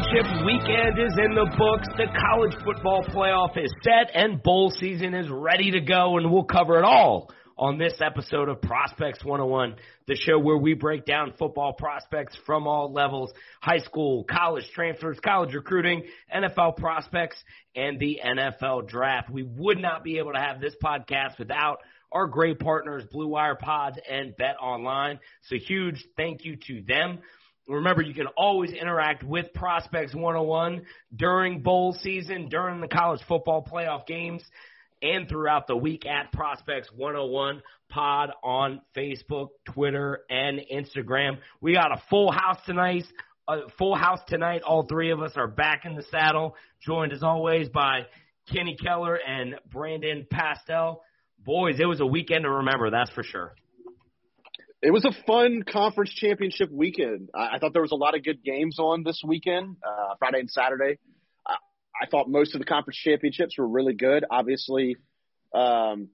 Championship weekend is in the books. The college football playoff is set and bowl season is ready to go and we'll cover it all on this episode of Prospects 101, the show where we break down football prospects from all levels, high school, college transfers, college recruiting, NFL prospects, and the NFL draft. We would not be able to have this podcast without our great partners, Blue Wire Pods and Bet Online. So huge thank you to them. Remember, you can always interact with Prospects 101 during bowl season, during the college football playoff games, and throughout the week at Prospects 101 pod on Facebook, Twitter, and Instagram. We got a full house tonight. A full house tonight. All three of us are back in the saddle, joined as always by Kenny Keller and Brandon Pastel. Boys, it was a weekend to remember, that's for sure it was a fun conference championship weekend. I, I thought there was a lot of good games on this weekend, uh, Friday and Saturday. I, I thought most of the conference championships were really good. Obviously, um,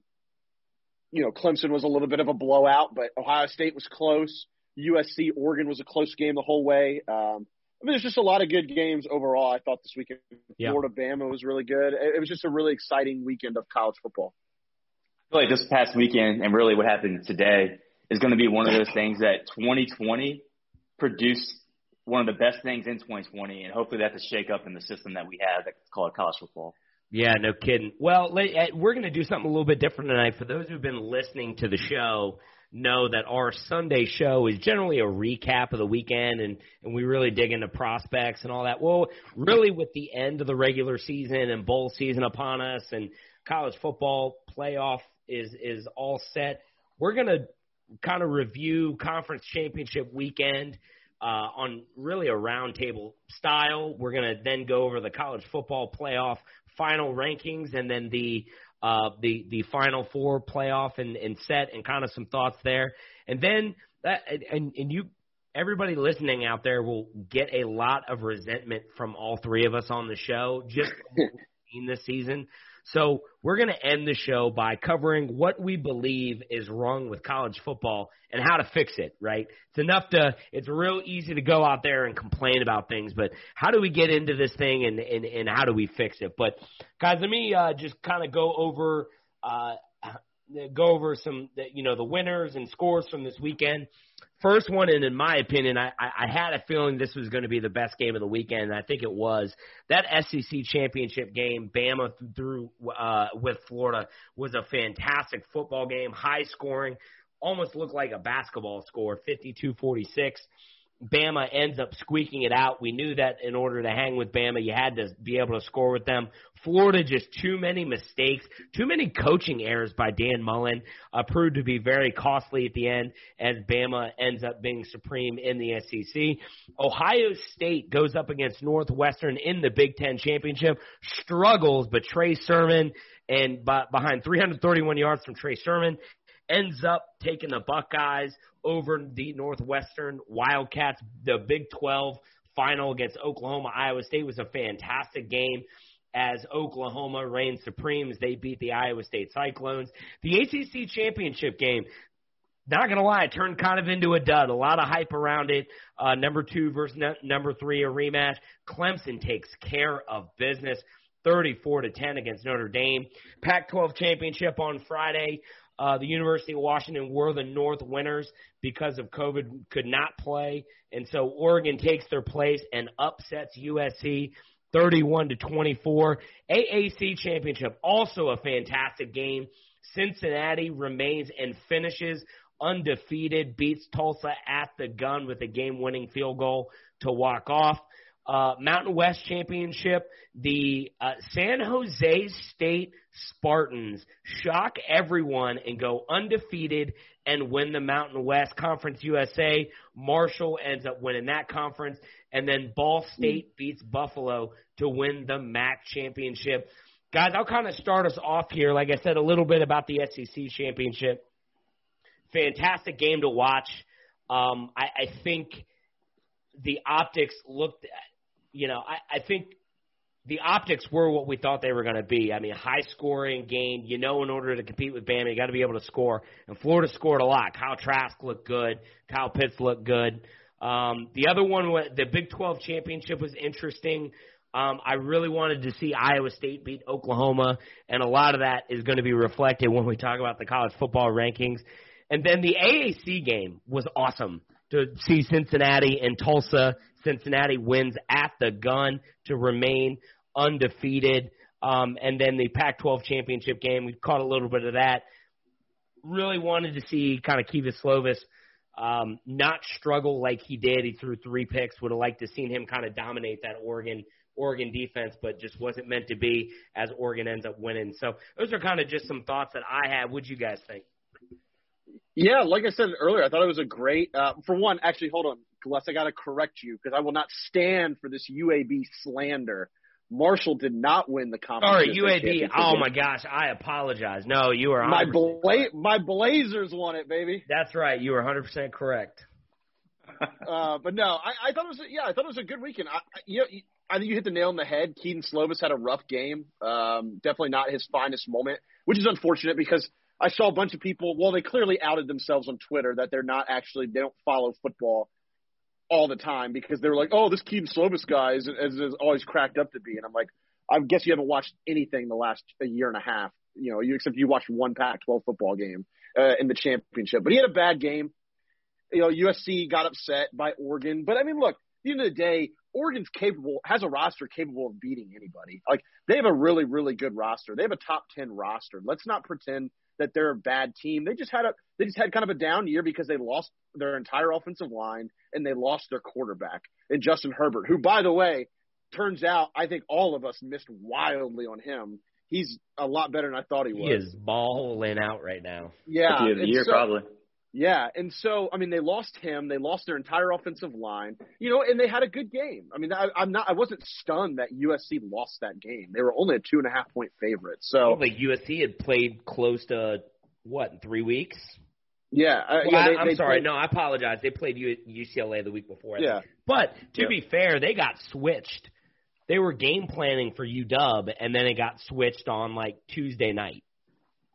you know, Clemson was a little bit of a blowout, but Ohio State was close. USC, Oregon was a close game the whole way. Um, I mean, there's just a lot of good games overall. I thought this weekend, yeah. Florida, Bama was really good. It, it was just a really exciting weekend of college football. I feel like this past weekend and really what happened today is going to be one of those things that 2020 produced one of the best things in 2020, and hopefully that's a shake up in the system that we have that's called college football. Yeah, no kidding. Well, eh, we're going to do something a little bit different tonight. For those who've been listening to the show, know that our Sunday show is generally a recap of the weekend, and and we really dig into prospects and all that. Well, really, with the end of the regular season and bowl season upon us, and college football playoff is is all set, we're going to kind of review conference championship weekend uh, on really a roundtable style. We're going to then go over the college football playoff final rankings and then the uh, the the final four playoff and, and set and kind of some thoughts there. And then that and and you everybody listening out there will get a lot of resentment from all three of us on the show just in this season. So we're going to end the show by covering what we believe is wrong with college football and how to fix it, right? It's enough to, it's real easy to go out there and complain about things, but how do we get into this thing and, and, and how do we fix it? But guys, let me uh, just kind of go over, uh, go over some, you know, the winners and scores from this weekend. First one, and in my opinion, I, I had a feeling this was going to be the best game of the weekend, and I think it was. That SEC championship game, Bama through uh, with Florida, was a fantastic football game, high scoring, almost looked like a basketball score, 52-46. Bama ends up squeaking it out. We knew that in order to hang with Bama, you had to be able to score with them. Florida just too many mistakes, too many coaching errors by Dan Mullen uh, proved to be very costly at the end as Bama ends up being supreme in the SEC. Ohio State goes up against Northwestern in the Big Ten championship, struggles, but Trey Sermon and behind 331 yards from Trey Sermon ends up taking the Buckeyes over the Northwestern Wildcats. The Big 12 final against Oklahoma Iowa State was a fantastic game as Oklahoma reigned supreme as they beat the Iowa State Cyclones. The ACC championship game, not gonna lie, it turned kind of into a dud. A lot of hype around it. Uh, number two versus ne- number three, a rematch. Clemson takes care of business. 34 to 10 against Notre Dame. Pac 12 championship on Friday. Uh, the University of Washington were the North winners because of COVID, could not play, and so Oregon takes their place and upsets USC 31 to 24. AAC championship, also a fantastic game. Cincinnati remains and finishes undefeated, beats Tulsa at the gun with a game-winning field goal to walk off. Uh, Mountain West Championship, the uh, San Jose State Spartans shock everyone and go undefeated and win the Mountain West Conference USA. Marshall ends up winning that conference, and then Ball State beats Buffalo to win the MAC championship. Guys, I'll kind of start us off here. Like I said, a little bit about the SEC championship. Fantastic game to watch. Um, I, I think the optics looked, you know, I, I think the optics were what we thought they were going to be. I mean, high scoring game. You know, in order to compete with Bama, you got to be able to score. And Florida scored a lot. Kyle Trask looked good. Kyle Pitts looked good. Um, the other one, the Big 12 championship was interesting. Um, I really wanted to see Iowa State beat Oklahoma, and a lot of that is going to be reflected when we talk about the college football rankings. And then the AAC game was awesome to see Cincinnati and Tulsa. Cincinnati wins at the gun to remain undefeated. Um, and then the Pac-12 championship game, we caught a little bit of that. Really wanted to see kind of Kedon Slovis um, not struggle like he did. He threw three picks. Would have liked to seen him kind of dominate that Oregon Oregon defense, but just wasn't meant to be as Oregon ends up winning. So those are kind of just some thoughts that I have. What do you guys think? Yeah, like I said earlier, I thought it was a great. Uh, for one, actually, hold on, Les, I got to correct you because I will not stand for this UAB slander. Marshall did not win the conference. Sorry, UAB. Oh my gosh, I apologize. No, you are my bla- my Blazers won it, baby. That's right. You were 100 percent correct. uh, but no, I, I thought it was yeah, I thought it was a good weekend. I, you know, I think you hit the nail on the head. Kedon Slovis had a rough game. Um, definitely not his finest moment, which is unfortunate because I saw a bunch of people. Well, they clearly outed themselves on Twitter that they're not actually they don't follow football all the time because they were like, "Oh, this Kedon Slovis guy is, is, is always cracked up to be," and I'm like, I guess you haven't watched anything the last a year and a half. You know, you except you watched one Pac-12 football game uh, in the championship, but he had a bad game. You know, USC got upset by Oregon, but I mean, look, at the end of the day, Oregon's capable has a roster capable of beating anybody. Like they have a really really good roster. They have a top 10 roster. Let's not pretend that they're a bad team. They just had a they just had kind of a down year because they lost their entire offensive line and they lost their quarterback and Justin Herbert, who by the way, turns out I think all of us missed wildly on him. He's a lot better than I thought he was. He is balling out right now. Yeah, the year so, probably. Yeah, and so I mean, they lost him. They lost their entire offensive line. You know, and they had a good game. I mean, I, I'm not. I wasn't stunned that USC lost that game. They were only a two and a half point favorite. So like USC had played close to what in three weeks. Yeah, uh, well, yeah. They, I, am sorry. Played, no, I apologize. They played U, UCLA the week before. Yeah, but to yeah. be fair, they got switched. They were game planning for UW, and then it got switched on like Tuesday night.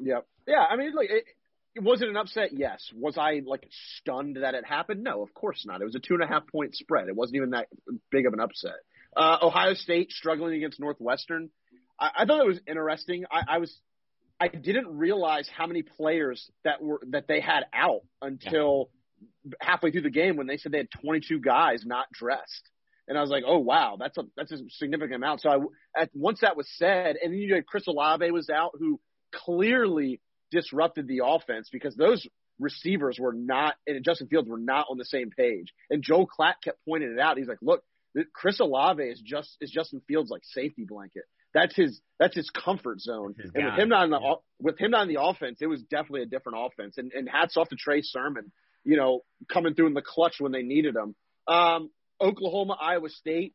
Yep. Yeah, I mean, like it, was it an upset? Yes. Was I like stunned that it happened? No, of course not. It was a two and a half point spread. It wasn't even that big of an upset. Uh, Ohio State struggling against Northwestern. I, I thought it was interesting. I, I was, I didn't realize how many players that were that they had out until yeah. halfway through the game when they said they had 22 guys not dressed. And I was like, oh wow, that's a that's a significant amount. So I, at, once that was said, and then you had Chris Olave was out, who clearly disrupted the offense because those receivers were not and Justin Fields were not on the same page. And Joe Klatt kept pointing it out. He's like, look, Chris Olave is just is Justin Fields like safety blanket. That's his that's his comfort zone. His and with him not in the yeah. with him not in the offense, it was definitely a different offense. And, and hats off to Trey Sermon, you know, coming through in the clutch when they needed him. Um, Oklahoma, Iowa State.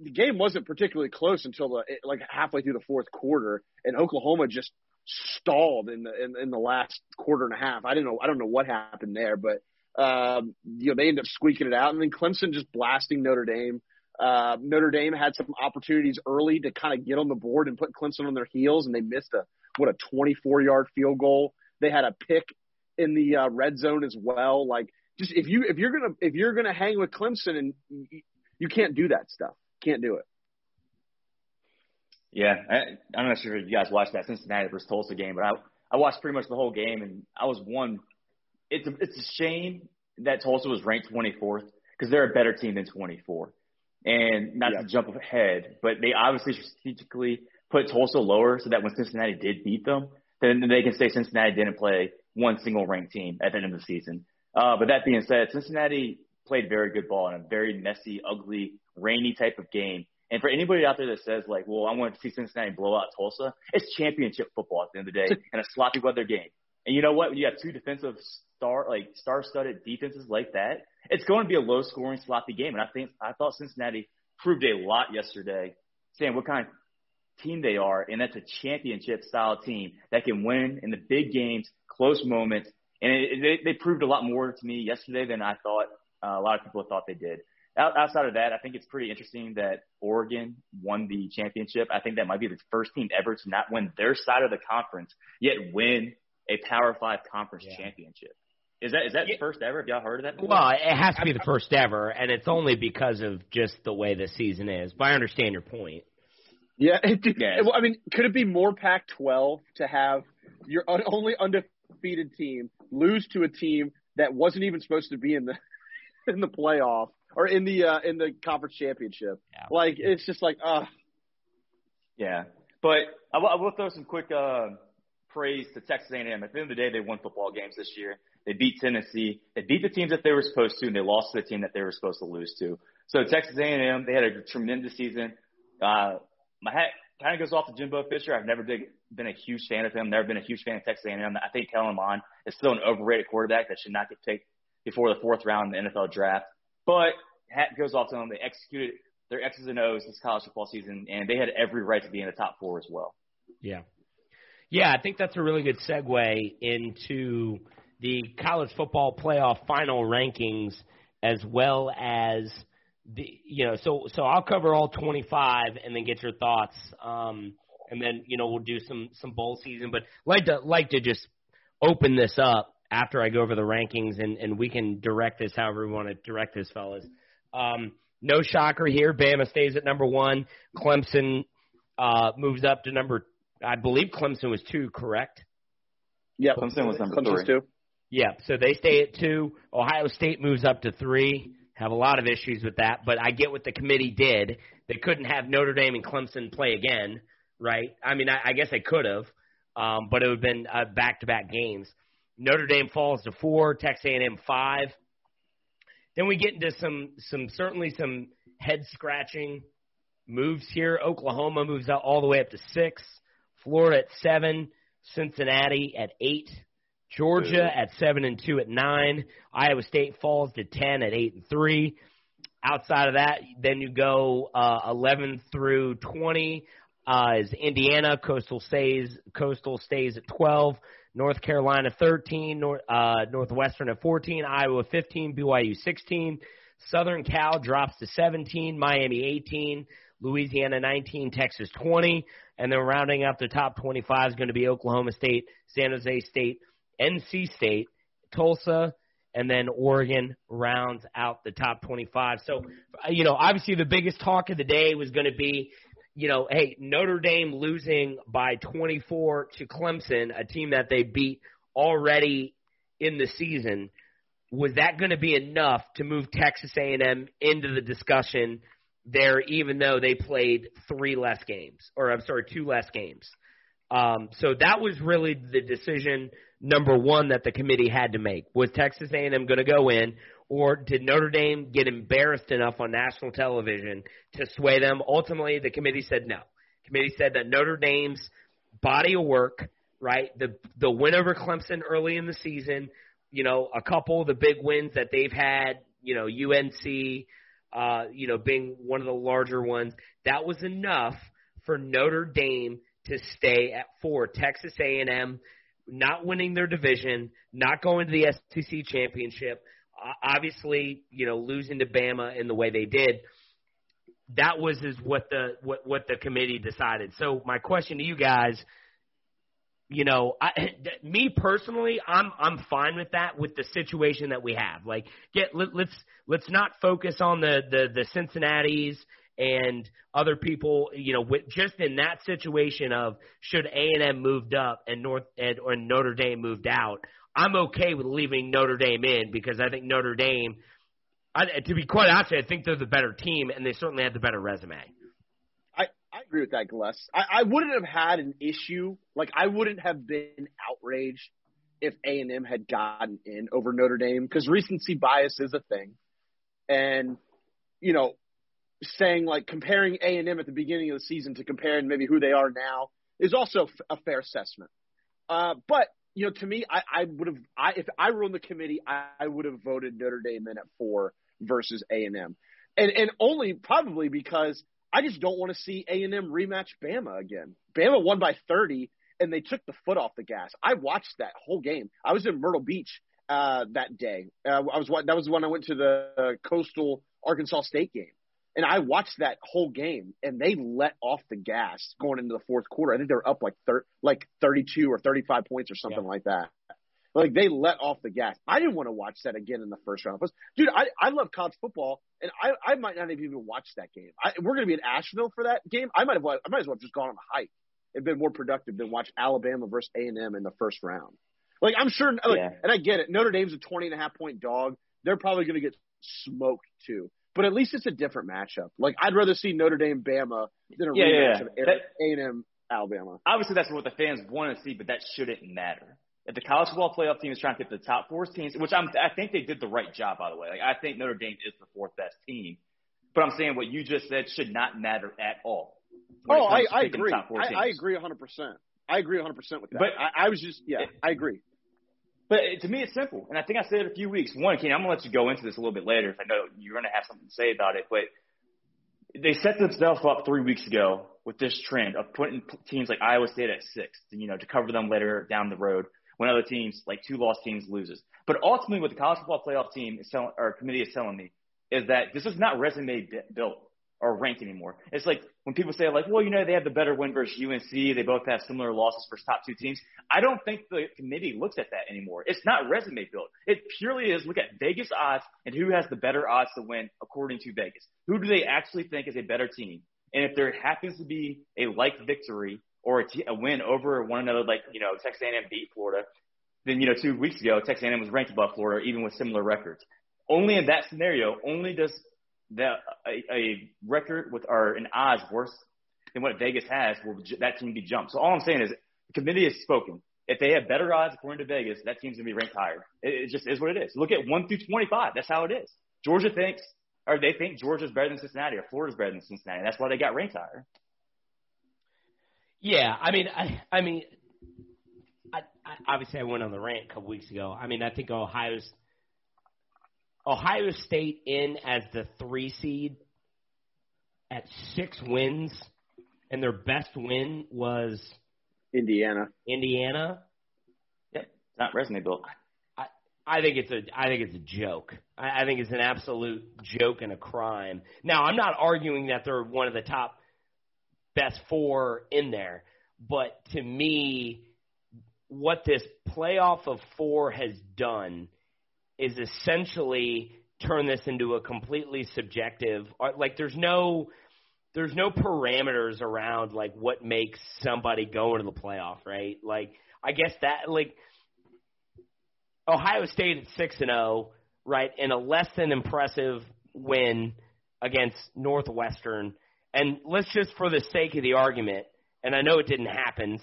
The game wasn't particularly close until the like halfway through the fourth quarter, and Oklahoma just stalled in the in, in the last quarter and a half. I didn't know I don't know what happened there, but um, you know they ended up squeaking it out, and then Clemson just blasting Notre Dame. Uh, Notre Dame had some opportunities early to kind of get on the board and put Clemson on their heels, and they missed a what a 24 yard field goal. They had a pick in the uh, red zone as well. Like just if you if you're gonna if you're gonna hang with Clemson and you can't do that stuff, can't do it. Yeah, I, I'm not sure if you guys watched that Cincinnati versus Tulsa game, but I I watched pretty much the whole game, and I was one. It's a, it's a shame that Tulsa was ranked 24th because they're a better team than 24. And not Yeah. to jump ahead, but they obviously strategically put Tulsa lower so that when Cincinnati did beat them, then they can say Cincinnati didn't play one single ranked team at the end of the season. Uh, but that being said, Cincinnati played very good ball in a very messy, ugly, rainy type of game. And for anybody out there that says like, well, I want to see Cincinnati blow out Tulsa, it's championship football at the end of the day and a sloppy weather game. And you know what? When you have two defensive star, like star-studded defenses like that, it's going to be a low-scoring, sloppy game. And I think I thought Cincinnati proved a lot yesterday, saying what kind of team they are, and that's a championship-style team that can win in the big games, close moments. And it, it, they proved a lot more to me yesterday than I thought uh, a lot of people thought they did. Out, outside of that, I think it's pretty interesting that Oregon won the championship. I think that might be the first team ever to not win their side of the conference, yet win a Power Five conference Yeah. championship. Is that is that Yeah. first ever? Have y'all heard of that? before? Well, it has to be the first ever, and it's only because of just the way the season is. But I understand your point. Yeah, it, Yeah. well, I mean, could it be more Pac-12 to have your un- only undefeated team lose to a team that wasn't even supposed to be in the in the playoff or in the uh, in the conference championship? Yeah. Like it's just like, uh Yeah, but I will, throw some quick uh, praise to Texas A&M. At the end of the day, they won football games this year. They beat Tennessee. They beat the teams that they were supposed to, and they lost to the team that they were supposed to lose to. So Texas A&M, they had a tremendous season. Uh, my hat kind of goes off to Jimbo Fisher. I've never been been a huge fan of him. Never been a huge fan of Texas A&M. I think Kellen Mond is still an overrated quarterback that should not get picked before the fourth round in the NFL draft. But hat goes off to them. They executed their X's and O's this college football season, and they had every right to be in the top four as well. Yeah. Yeah, I think that's a really good segue into the college football playoff final rankings as well as the you know, so so I'll cover all 25 and then get your thoughts um and then you know we'll do some some bowl season but like to like to just open this up after I go over the rankings and and we can direct this however we want to direct this fellas. Um no shocker here. Bama stays at number 1. Clemson uh moves up to number I believe Clemson was 2, correct? yeah. Clemson was number Clemson's three. too. Yeah, so they stay at two. Ohio State moves up to three. Have a lot of issues with that, but I get what the committee did. They couldn't have Notre Dame and Clemson play again, right? I mean, I, I guess they could have, um, but it would have been uh, back-to-back games. Notre Dame falls to four. Texas A&M five. Then we get into some some certainly some head scratching moves here. Oklahoma moves out all the way up to six. Florida at seven. Cincinnati at eight. Georgia at seven and two at nine. Iowa State falls to ten at eight and three. Outside of that, then you go uh, eleven through twenty. Uh, is Indiana Coastal stays Coastal stays at twelve. North Carolina thirteen. North, uh, Northwestern at fourteen. Iowa fifteen. BYU sixteen. Southern Cal drops to seventeen. Miami eighteen. Louisiana 19, Texas 20, and then rounding up the top 25 is going to be Oklahoma State, San Jose State, NC State, Tulsa, and then Oregon rounds out the top 25. So, uh, you know, obviously the biggest talk of the day was going to be, you know, hey, Notre Dame losing by 24 to Clemson, a team that they beat already in the season. Was that going to be enough to move Texas A&M into the discussion there, even though they played three less games, or I'm sorry, two less games? Um, so that was really the decision number one that the committee had to make. Was Texas A&M going to go in, or did Notre Dame get embarrassed enough on national television to sway them? Ultimately, the committee said no. The committee said that Notre Dame's body of work, right, the the win over Clemson early in the season, you know, a couple of the big wins that they've had, you know, UNC, uh, you know, being one of the larger ones, that was enough for Notre Dame to stay at four. Texas A&M not winning their division, not going to the SEC championship, obviously, you know, losing to Bama in the way they did. That was is what the what what the committee decided. So my question to you guys, you know, I, me personally, I'm I'm fine with that with the situation that we have. Like, get let, let's let's not focus on the the the Cincinnati's and other people, you know, with just in that situation of should A and M moved up and North and or Notre Dame moved out, I'm okay with leaving Notre Dame in because I think Notre Dame, I, to be quite honest, I think they're the better team and they certainly have the better resume. I, I agree with that, Gless. I, I wouldn't have had an issue. Like I wouldn't have been outraged if A and M had gotten in over Notre Dame because recency bias is a thing, and you know, saying like comparing A and M at the beginning of the season to comparing maybe who they are now is also a fair assessment. Uh, but you know, to me, I, I would have, I if I were on the committee, I, I would have voted Notre Dame in at four versus A and M, and and only probably because I just don't want to see A and M rematch Bama again. Bama won by thirty, and they took the foot off the gas. I watched that whole game. I was in Myrtle Beach uh, that day. Uh, I was that was when I went to the uh, Coastal Arkansas State game. And I watched that whole game, and they let off the gas going into the fourth quarter. I think they were up like thir- like 32 or 35 points or something yeah. like that. Like they let off the gas. I didn't want to watch that again in the first round. Dude, I I love college football, and I I might not have even watched that game. I, we're gonna be in Asheville for that game. I might have I might as well have just gone on a hike. It'd been more productive than watch Alabama versus A and M in the first round. Like I'm sure, like, yeah. and I get it. Notre Dame's a 20 and a half point dog. They're probably gonna get smoked too but at least it's a different matchup. Like I'd rather see Notre Dame Bama than a yeah, rematch yeah, of A and M Alabama. Obviously, that's what the fans want to see, but that shouldn't matter. If the college football playoff team is trying to get the top four teams, which I'm, I think they did the right job, by the way. Like I think Notre Dame is the fourth best team, but I'm saying what you just said should not matter at all. Oh, I, I agree. I, I agree 100. percent I agree 100 percent with that. But I, I was just yeah, it, I agree. But uh, to me, it's simple, and I think I said it a few weeks. One, Ken, I'm gonna let you go into this a little bit later if I know you're gonna have something to say about it. But they set themselves up three weeks ago with this trend of putting teams like Iowa State at six, you know, to cover them later down the road when other teams, like two lost teams, loses. But ultimately, what the college football playoff team is telling, or committee is telling me is that this is not resume built or ranked anymore. It's like when people say like, well, you know, they have the better win versus UNC. They both have similar losses for top two teams. I don't think the committee looks at that anymore. It's not resume built. It purely is look at Vegas odds and who has the better odds to win according to Vegas. Who do they actually think is a better team? And if there happens to be a like victory or a, t- a win over one another, like, you know, Texas A&M beat Florida, then, you know, two weeks ago, Texas A&M was ranked above Florida, even with similar records. Only in that scenario, only does that a, a record with or an odds worse than what Vegas has will that team be jumped. So all I'm saying is the committee has spoken. If they have better odds according to Vegas, that team's gonna be ranked higher. It, it just is what it is. Look at one through 25. That's how it is. Georgia thinks, or they think Georgia's better than Cincinnati, or Florida's better than Cincinnati. That's why they got ranked higher. Yeah, I mean, I, I mean, I, I, obviously I went on the rant a couple weeks ago. I mean, I think Ohio's Ohio State in as the three seed at six wins, and their best win was Indiana. Indiana. Yep, not resume built. I, I think it's a I think it's a joke. I, I think it's an absolute joke and a crime. Now I'm not arguing that they're one of the top best four in there, but to me, what this playoff of four has done – is essentially turn this into a completely subjective uh, like there's no there's no parameters around like what makes somebody go into the playoff, right? Like I guess that like Ohio State at 6 and 0, right? In a less than impressive win against Northwestern. And let's just for the sake of the argument, and I know it didn't happen,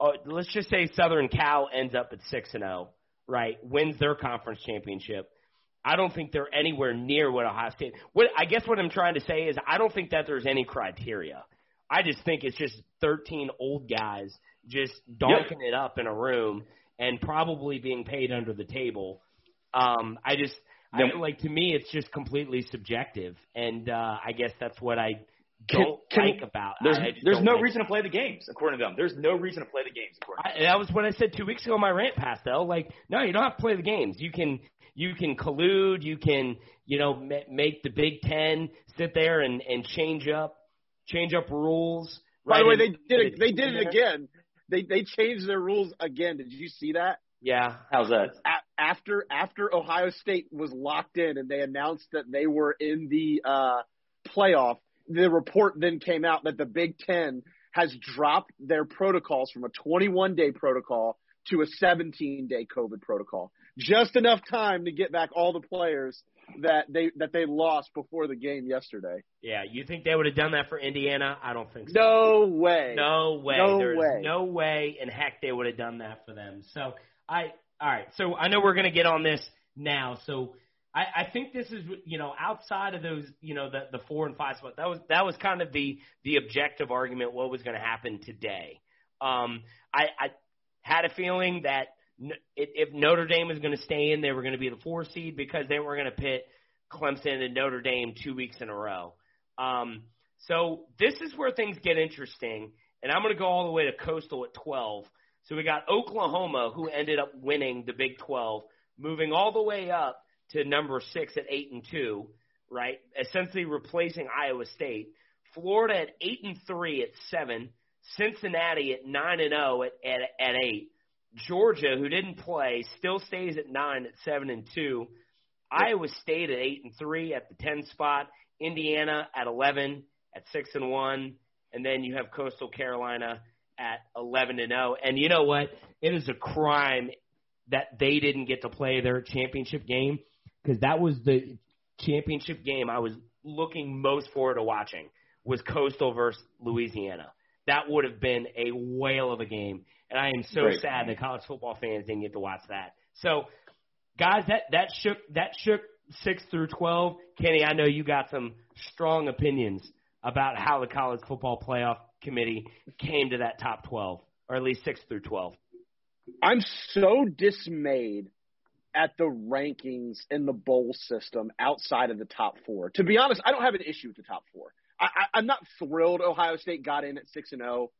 uh, let's just say Southern Cal ends up at 6 and 0 right, wins their conference championship. I don't think they're anywhere near what Ohio State. What I guess what I'm trying to say is I don't think that there's any criteria. I just think it's just 13 old guys just donking yep. it up in a room and probably being paid under the table. Um, I just I, like to me it's just completely subjective, and uh, I guess that's what I don't can, like about. There's, there's no like reason to play the games according to them. There's no reason to play the games. I, that was what I said two weeks ago. My rant, Pastel. Like, no, you don't have to play the games. You can you can collude. You can you know ma- make the Big Ten sit there and and change up change up rules. By the way, they did it. They did it again. They they changed their rules again. Did you see that? Yeah. How's that? A- after after Ohio State was locked in and they announced that they were in the uh, playoff the report then came out that the Big Ten has dropped their protocols from a 21 day protocol to a 17 day COVID protocol. Just enough time to get back all the players that they that they lost before the game yesterday. Yeah, you think they would have done that for Indiana? I don't think so. No way. No way. No There's way. no way in heck they would have done that for them. So I all right. So I know we're gonna get on this now. So I, I think this is you know outside of those you know the the four and five spot that was that was kind of the the objective argument what was going to happen today. Um, I, I had a feeling that if Notre Dame was going to stay in, they were going to be the four seed because they were going to pit Clemson and Notre Dame two weeks in a row. Um, so this is where things get interesting, and I'm going to go all the way to Coastal at 12. So we got Oklahoma, who ended up winning the Big 12, moving all the way up to number six at eight and two, right? Essentially replacing Iowa State. Florida at eight and three at seven. Cincinnati at nine and zero at, at at eight. Georgia, who didn't play, still stays at nine at seven and two. Iowa State at eight and three at the ten spot. Indiana at eleven at six and one, and then you have Coastal Carolina at eleven and zero. And you know what? It is a crime that they didn't get to play their championship game because that was the championship game I was looking most forward to watching was Coastal versus Louisiana. That would have been a whale of a game, and I am so Great. sad that college football fans didn't get to watch that. So, guys, that that shook that shook six through twelve. Kenny, I know you got some strong opinions about how the college football playoff committee came to that top twelve, or at least six through twelve. I'm so dismayed at the rankings in the bowl system outside of the top four. To be honest, I don't have an issue with the top four. I, I, I'm not thrilled Ohio State got in at six and zero.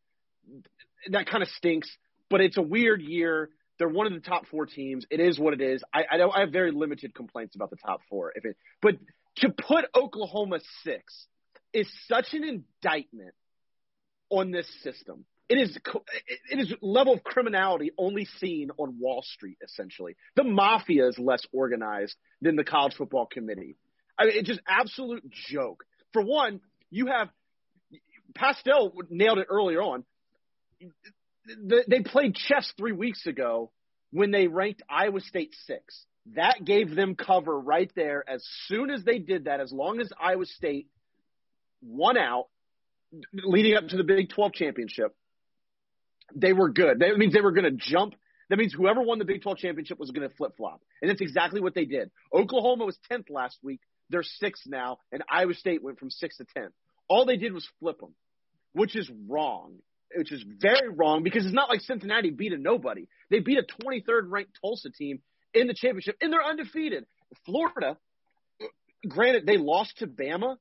That kind of stinks, but it's a weird year. They're one of the top four teams. It is what it is. I, I don't. I have very limited complaints about the top four. If it, but to put Oklahoma six is such an indictment on this system. It is it is level of criminality only seen on Wall Street. Essentially, the mafia is less organized than the college football committee. I mean, it's just absolute joke. For one, you have Pastel nailed it earlier on. They played chess three weeks ago when they ranked Iowa State six. That gave them cover right there. As soon as they did that, as long as Iowa State won out, leading up to the Big 12 championship, they were good. That means they were going to jump. That means whoever won the Big 12 championship was going to flip flop. And that's exactly what they did. Oklahoma was 10th last week. They're sixth now, and Iowa State went from sixth to 10th. All they did was flip them, which is wrong. Which is very wrong because it's not like Cincinnati beat a nobody. They beat a 23rd ranked Tulsa team in the championship, and they're undefeated. Florida, granted, they lost to Bama.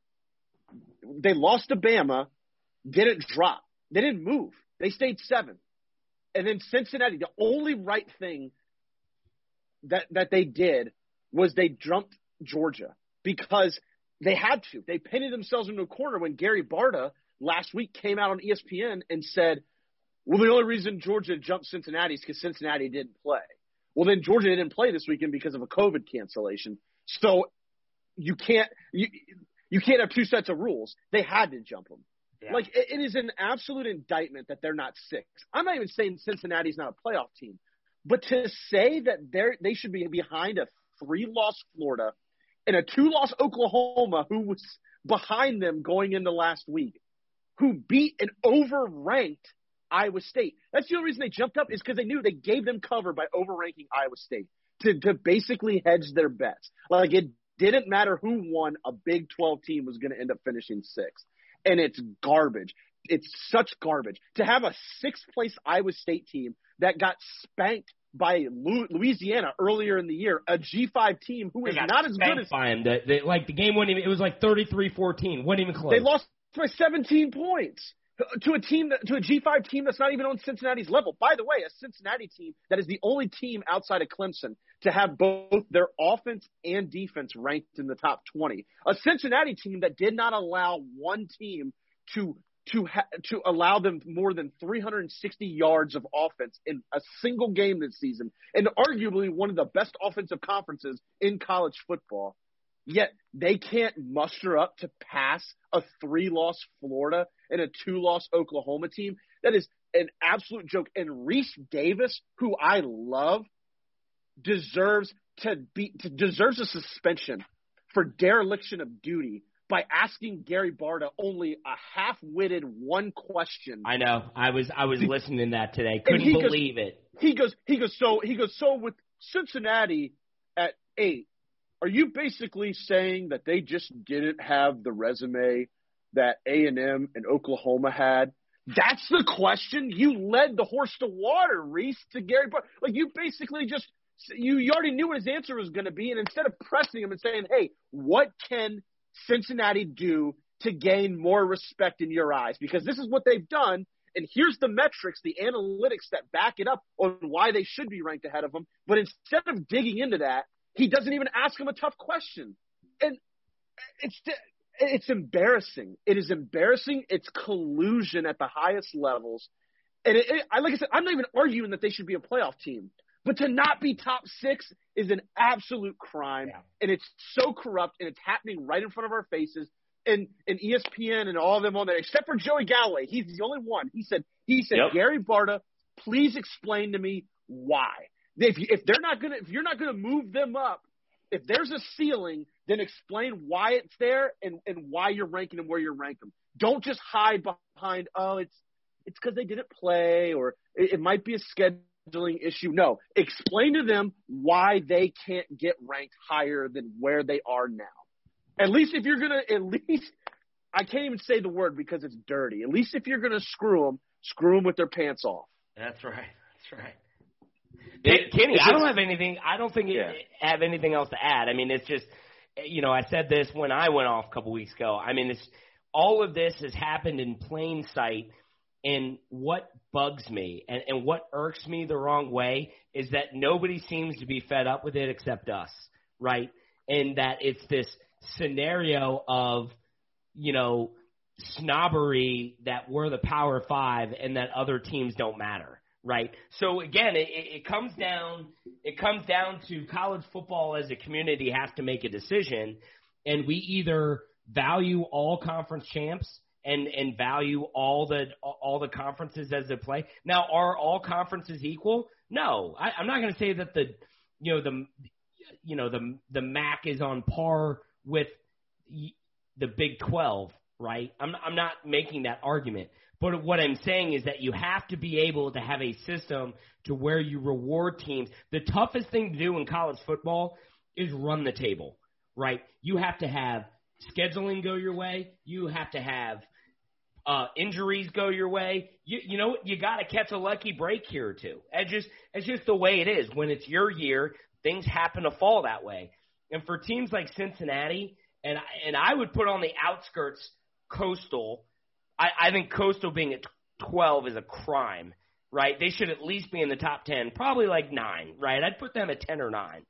They lost to Bama, didn't drop. They didn't move. They stayed seven. And then Cincinnati, the only right thing that that they did was they jumped Georgia because they had to. They painted themselves into a corner when Gary Barta last week came out on ESPN and said, "Well, the only reason Georgia jumped Cincinnati is because Cincinnati didn't play." Well, then Georgia didn't play this weekend because of a COVID cancellation. So you can't you you can't have two sets of rules. They had to jump them. Yeah. Like it, it is an absolute indictment that they're not six. I'm not even saying Cincinnati's not a playoff team, but to say that they're they should be behind a three loss Florida and a two loss Oklahoma who was behind them going into last week, who beat an overranked Iowa State. That's the only reason they jumped up is because they knew they gave them cover by overranking Iowa State to to basically hedge their bets. Like it didn't matter who won, a Big 12 team was going to end up finishing sixth and it's garbage. It's such garbage to have a sixth place Iowa State team that got spanked by Louisiana earlier in the year, a G5 team who They is not as good as by him. The, the, like the game wasn't even. It was like 33-14. wasn't even close. they lost by 17 points to a team that, to a G5 team that's not even on Cincinnati's level. By the way, a Cincinnati team that is the only team outside of Clemson to have both their offense and defense ranked in the top 20. A Cincinnati team that did not allow one team to to ha- to allow them more than 360 yards of offense in a single game this season, and arguably one of the best offensive conferences in college football. Yet they can't muster up to pass a three loss Florida and a two loss Oklahoma team. That is an absolute joke. And Rece Davis, who I love, deserves to be to, deserves a suspension for dereliction of duty by asking Gary Barta only a half-witted one question. I know. I was I was listening to that today. Couldn't believe goes, it. He goes he goes so he goes so with Cincinnati at 8 are you basically saying that they just didn't have the resume that A&M and Oklahoma had? That's the question. You led the horse to water, Rece, to Gary Barta. Like you basically just you, you already knew what his answer was going to be, and instead of pressing him and saying, "Hey, what can Cincinnati do to gain more respect in your eyes?" Because this is what they've done, and here's the metrics, the analytics that back it up on why they should be ranked ahead of them. But instead of digging into that, he doesn't even ask him a tough question. And it's it's embarrassing. It is embarrassing. It's collusion at the highest levels. And it, it, I like I said, I'm not even arguing that they should be a playoff team, but to not be top six is an absolute crime, yeah. and it's so corrupt, and it's happening right in front of our faces. And and ESPN and all of them on there, except for Joey Galloway, he's the only one. He said he said yep. Gary Barta, please explain to me why. If, you, if they're not gonna, if you're not gonna move them up, if there's a ceiling, then explain why it's there and, and why you're ranking them where you're ranking them. Don't just hide behind, oh, it's it's because they didn't play or it, it might be a scheduling issue. No, explain to them why they can't get ranked higher than where they are now. At least if you're gonna, at least I can't even say the word because it's dirty. At least if you're gonna screw them, screw them with their pants off. That's right. That's right. It, Kenny, I don't have anything. I don't think yeah. have anything else to add. I mean, it's just, you know, I said this when I went off a couple weeks ago. I mean, it's all of this has happened in plain sight. And what bugs me and, and what irks me the wrong way is that nobody seems to be fed up with it except us, right? And that it's this scenario of, you know, snobbery that we're the power five and that other teams don't matter right? So again, it, it comes down it comes down to college football as a community has to make a decision, and we either value all conference champs and and value all the all the conferences as they play. Now, are all conferences equal? No, I, I'm not going to say that the you know the you know the the MAC is on par with the Big 12, right? I'm I'm not making that argument. But what I'm saying is that you have to be able to have a system to where you reward teams. The toughest thing to do in college football is run the table, right? You have to have scheduling go your way. You have to have uh, injuries go your way. You, you know, you got to catch a lucky break here or two. It's just, it's just the way it is. When it's your year, things happen to fall that way. And for teams like Cincinnati, and and I would put on the outskirts Coastal I, I think Coastal being at 12 is a crime, right? They should at least be in the top 10, probably like 9, right? I'd put them at 10 or 9.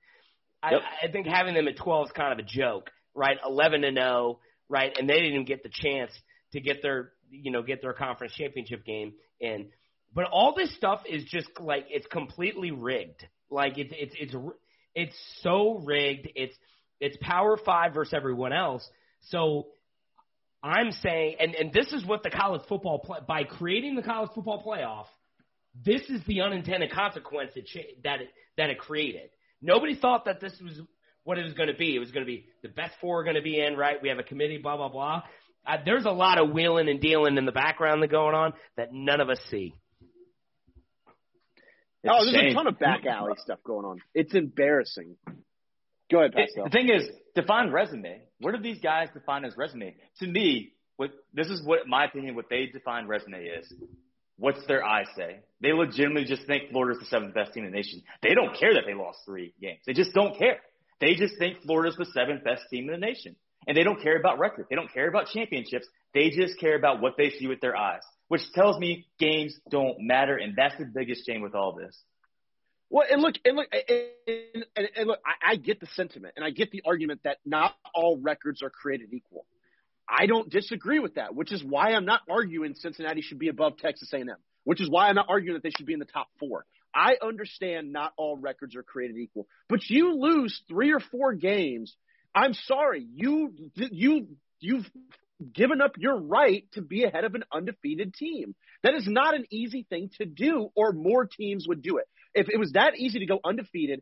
Yep. I, I think having them at 12 is kind of a joke, right? 11 to 0, right? And they didn't even get the chance to get their, you know, get their conference championship game in. But all this stuff is just like it's completely rigged. Like it's it's it's it's so rigged. It's it's Power Five versus everyone else. So I'm saying, and, and this is what the college football play, by creating the college football playoff, this is the unintended consequence that that it, that it created. Nobody thought that this was what it was going to be. It was going to be the best four are going to be in, right? We have a committee, blah blah blah. Uh, there's a lot of wheeling and dealing in the background that going on that none of us see. It's oh, there's shame. a ton of back alley stuff going on. It's embarrassing. Go ahead, Pastel. The thing is, define resume. What do these guys define as resume? To me, what this is what my opinion, what they define resume is. What's their eyes say? They legitimately just think Florida's the seventh best team in the nation. They don't care that they lost three games. They just don't care. They just think Florida's the seventh best team in the nation. And they don't care about record. They don't care about championships. They just care about what they see with their eyes, which tells me games don't matter. And that's the biggest shame with all this. Well, and look, and look, and, and, and look, I, I get the sentiment, and I get the argument that not all records are created equal. I don't disagree with that, which is why I'm not arguing Cincinnati should be above Texas A&M, which is why I'm not arguing that they should be in the top four. I understand not all records are created equal, but you lose three or four games I'm sorry, you you you've given up your right to be ahead of an undefeated team. That is not an easy thing to do, or more teams would do it. If it was that easy to go undefeated,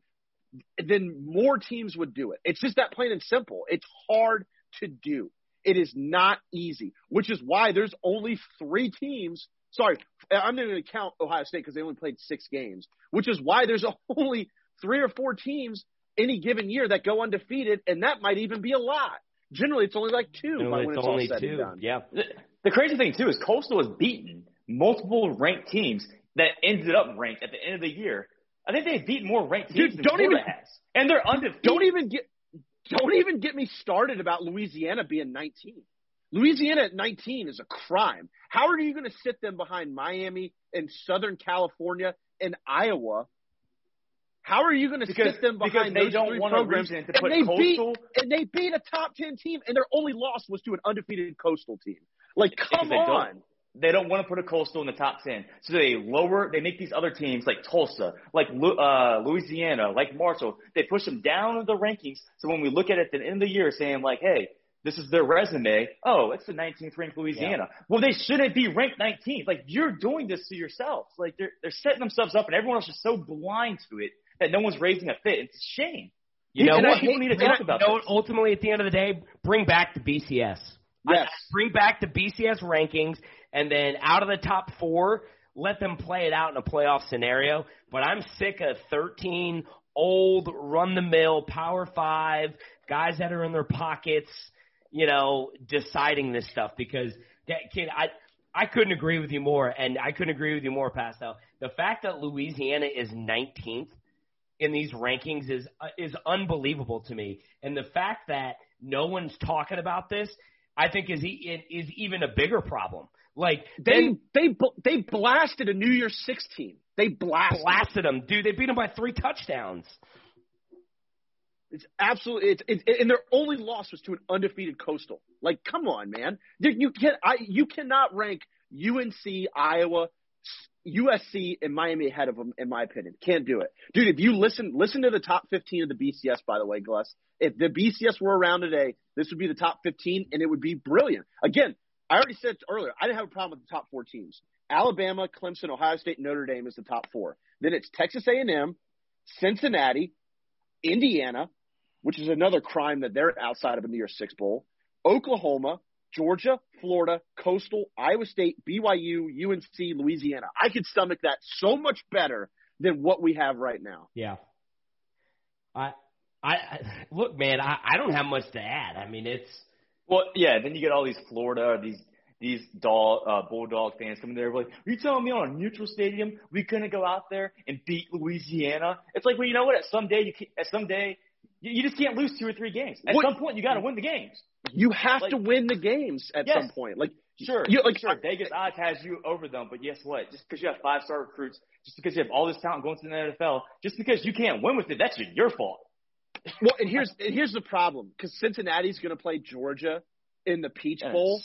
then more teams would do it. It's just that plain and simple. It's hard to do. It is not easy, which is why there's only three teams. Sorry, I'm not going to count Ohio State because they only played six games, which is why there's only three or four teams any given year that go undefeated, and that might even be a lot. Generally, it's only like two No, by it's when it's only all said two. and done. Yeah. The, the crazy thing too is Coastal has beaten multiple ranked teams that ended up ranked at the end of the year. I think they beat more ranked teams Dude, than don't Florida even- has, and they're undefeated. Don't even get don't even get me started about Louisiana being 19. Louisiana at 19 is a crime. How are you going to sit them behind Miami and Southern California and Iowa? How are you going to sit them behind they those don't three want programs? and they beat and they beat a top 10 team, and their only loss was to an undefeated Coastal team. Like, come don't. They don't want to put a coastal in the top 10. So they lower, they make these other teams like Tulsa, like uh, Louisiana, like Marshall, they push them down the rankings. So when we look at it at the end of the year saying like, hey, this is their resume. Oh, it's the 19th ranked Louisiana. Well, they shouldn't be ranked 19th. Like you're doing this to yourselves. Like they're, they're setting themselves up and everyone else is so blind to it that no one's raising a fit. It's a shame. You know And what? People need to talk about you know. Ultimately, at the end of the day, bring back the BCS. Yes. bring back the BCS rankings, and then out of the top four, let them play it out in a playoff scenario. But I'm sick of 13 old, run the mill, Power Five guys that are in their pockets, you know, deciding this stuff because, that kid, I. I couldn't agree with you more, and I couldn't agree with you more, Pastel. The fact that Louisiana is 19th in these rankings is uh, is unbelievable to me, and the fact that no one's talking about this, I think is is even a bigger problem. Like They then they they blasted a New Year's Six team. They blasted. blasted them, dude. They beat them by three touchdowns. It's absolutely it's, it's and their only loss was to an undefeated Coastal. Like, come on, man. Dude, you can I you cannot rank UNC, Iowa, USC, and Miami ahead of them, in my opinion. Can't do it, dude. If you listen listen to the top fifteen of the BCS, by the way, Gus. If the BCS were around today, this would be the top fifteen, and it would be brilliant. Again, I already said earlier, I didn't have a problem with the top four teams. Alabama, Clemson, Ohio State, Notre Dame is the top four. Then it's Texas A&M, Cincinnati, Indiana, which is another crime that they're outside of a New Year's Six Bowl, Oklahoma, Georgia, Florida, Coastal, Iowa State, BYU, UNC, Louisiana. I could stomach that so much better than what we have right now. Yeah. I I look, man. I I don't have much to add. I mean, it's Well, yeah. Then you get all these Florida, these these dog, uh, bulldog fans coming there like, "Are you telling me on a neutral stadium we couldn't go out there and beat Louisiana?" It's like, well, you know what? At some day, you can, at some day, you, you just can't lose two or three games. At What- some point, you got to win the games. You have Like- to win the games at Yes. some point. Like Sure, You- like, sure. Vegas odds has you over them, but guess what? Just because you have five star recruits, just because you have all this talent going to the NFL, just because you can't win with it, that's your fault. Well, and here's and here's the problem because Cincinnati's going to play Georgia in the Peach Bowl.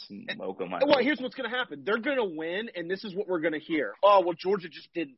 I Well, here's what's going to happen. They're going to win, and this is what we're going to hear. Oh, well, Georgia just didn't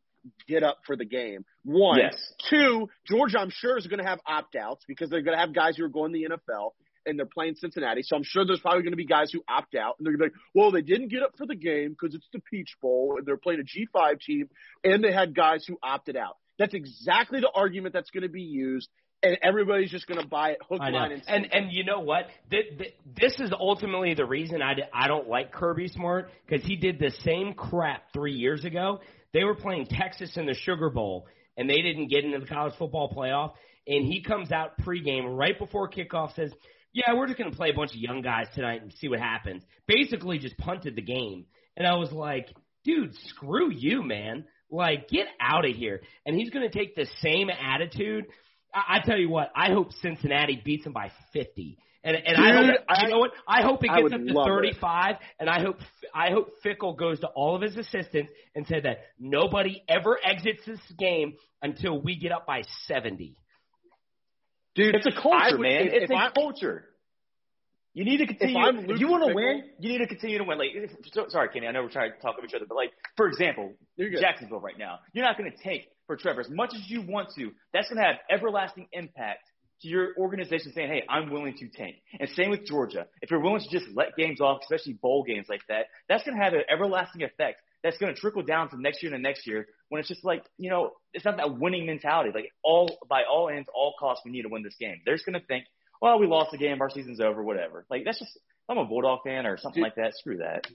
get up for the game. One. Yes. Two, Georgia, I'm sure, is going to have opt outs because they're going to have guys who are going to the NFL and they're playing Cincinnati. So I'm sure there's probably going to be guys who opt out and they're going to be like, well, they didn't get up for the game because it's the Peach Bowl and they're playing a G5 team and they had guys who opted out. That's exactly the argument that's going to be used. And everybody's just going to buy it hook, line, and And sinker. and you know what? Th- th- This is ultimately the reason I I don't like Kirby Smart because he did the same crap three years ago. They were playing Texas in the Sugar Bowl and they didn't get into the college football playoff. And he comes out pregame right before kickoff says, "Yeah, we're just going to play a bunch of young guys tonight and see what happens." Basically, just punted the game. And I was like, "Dude, screw you, man! Like, get out of here." And he's going to take the same attitude. I, I tell you what, I hope Cincinnati beats them by 50. And and I hope I- you know what? I hope it gets up to love it. 35 and I hope I hope Fickell goes to all of his assistants and said that nobody ever exits this game until we get up by 70. Dude, It's a culture, would- man. if- it's if a I- culture. You need to continue. I'm If, you want to win, you need to continue to win. Like, if, so, sorry, Kenny, I know we're trying to talk over each other, but like, for example, Jacksonville right now, you're not going to tank for Trevor as much as you want to. That's going to have everlasting impact to your organization saying, hey, I'm willing to tank. And same with Georgia. If you're willing to just let games off, especially bowl games like that, that's going to have an everlasting effect that's going to trickle down to next year and the next year when it's just like, you know, it's not that winning mentality. Like all, by all ends, all costs, we need to win this game. They're just going to think, well, we lost the game, our season's over, whatever. Like that's just, I'm a Bulldog fan or something Dude, like that. Screw that.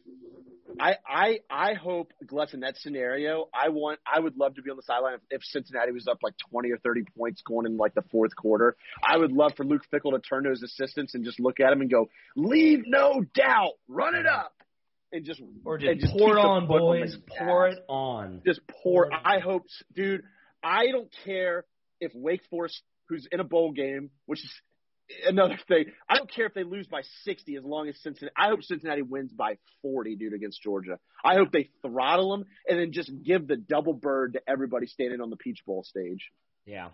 I, I I hope Glutz in that scenario. I want I would love to be on the sideline if, if Cincinnati was up like twenty or thirty points going in like the fourth quarter. I would love for Luke Fickell to turn to his assistants and just look at him and go, "Leave no doubt, run it up." And just or just, just pour it on, boys. On pour it on. Just pour. I hope, dude. I don't care if Wake Forest, who's in a bowl game, which is another thing. I don't care if they lose by 60 as long as Cincinnati. I hope Cincinnati wins by 40, dude, against Georgia. I hope they throttle them and then just give the double bird to everybody standing on the Peach Bowl stage. Yeah.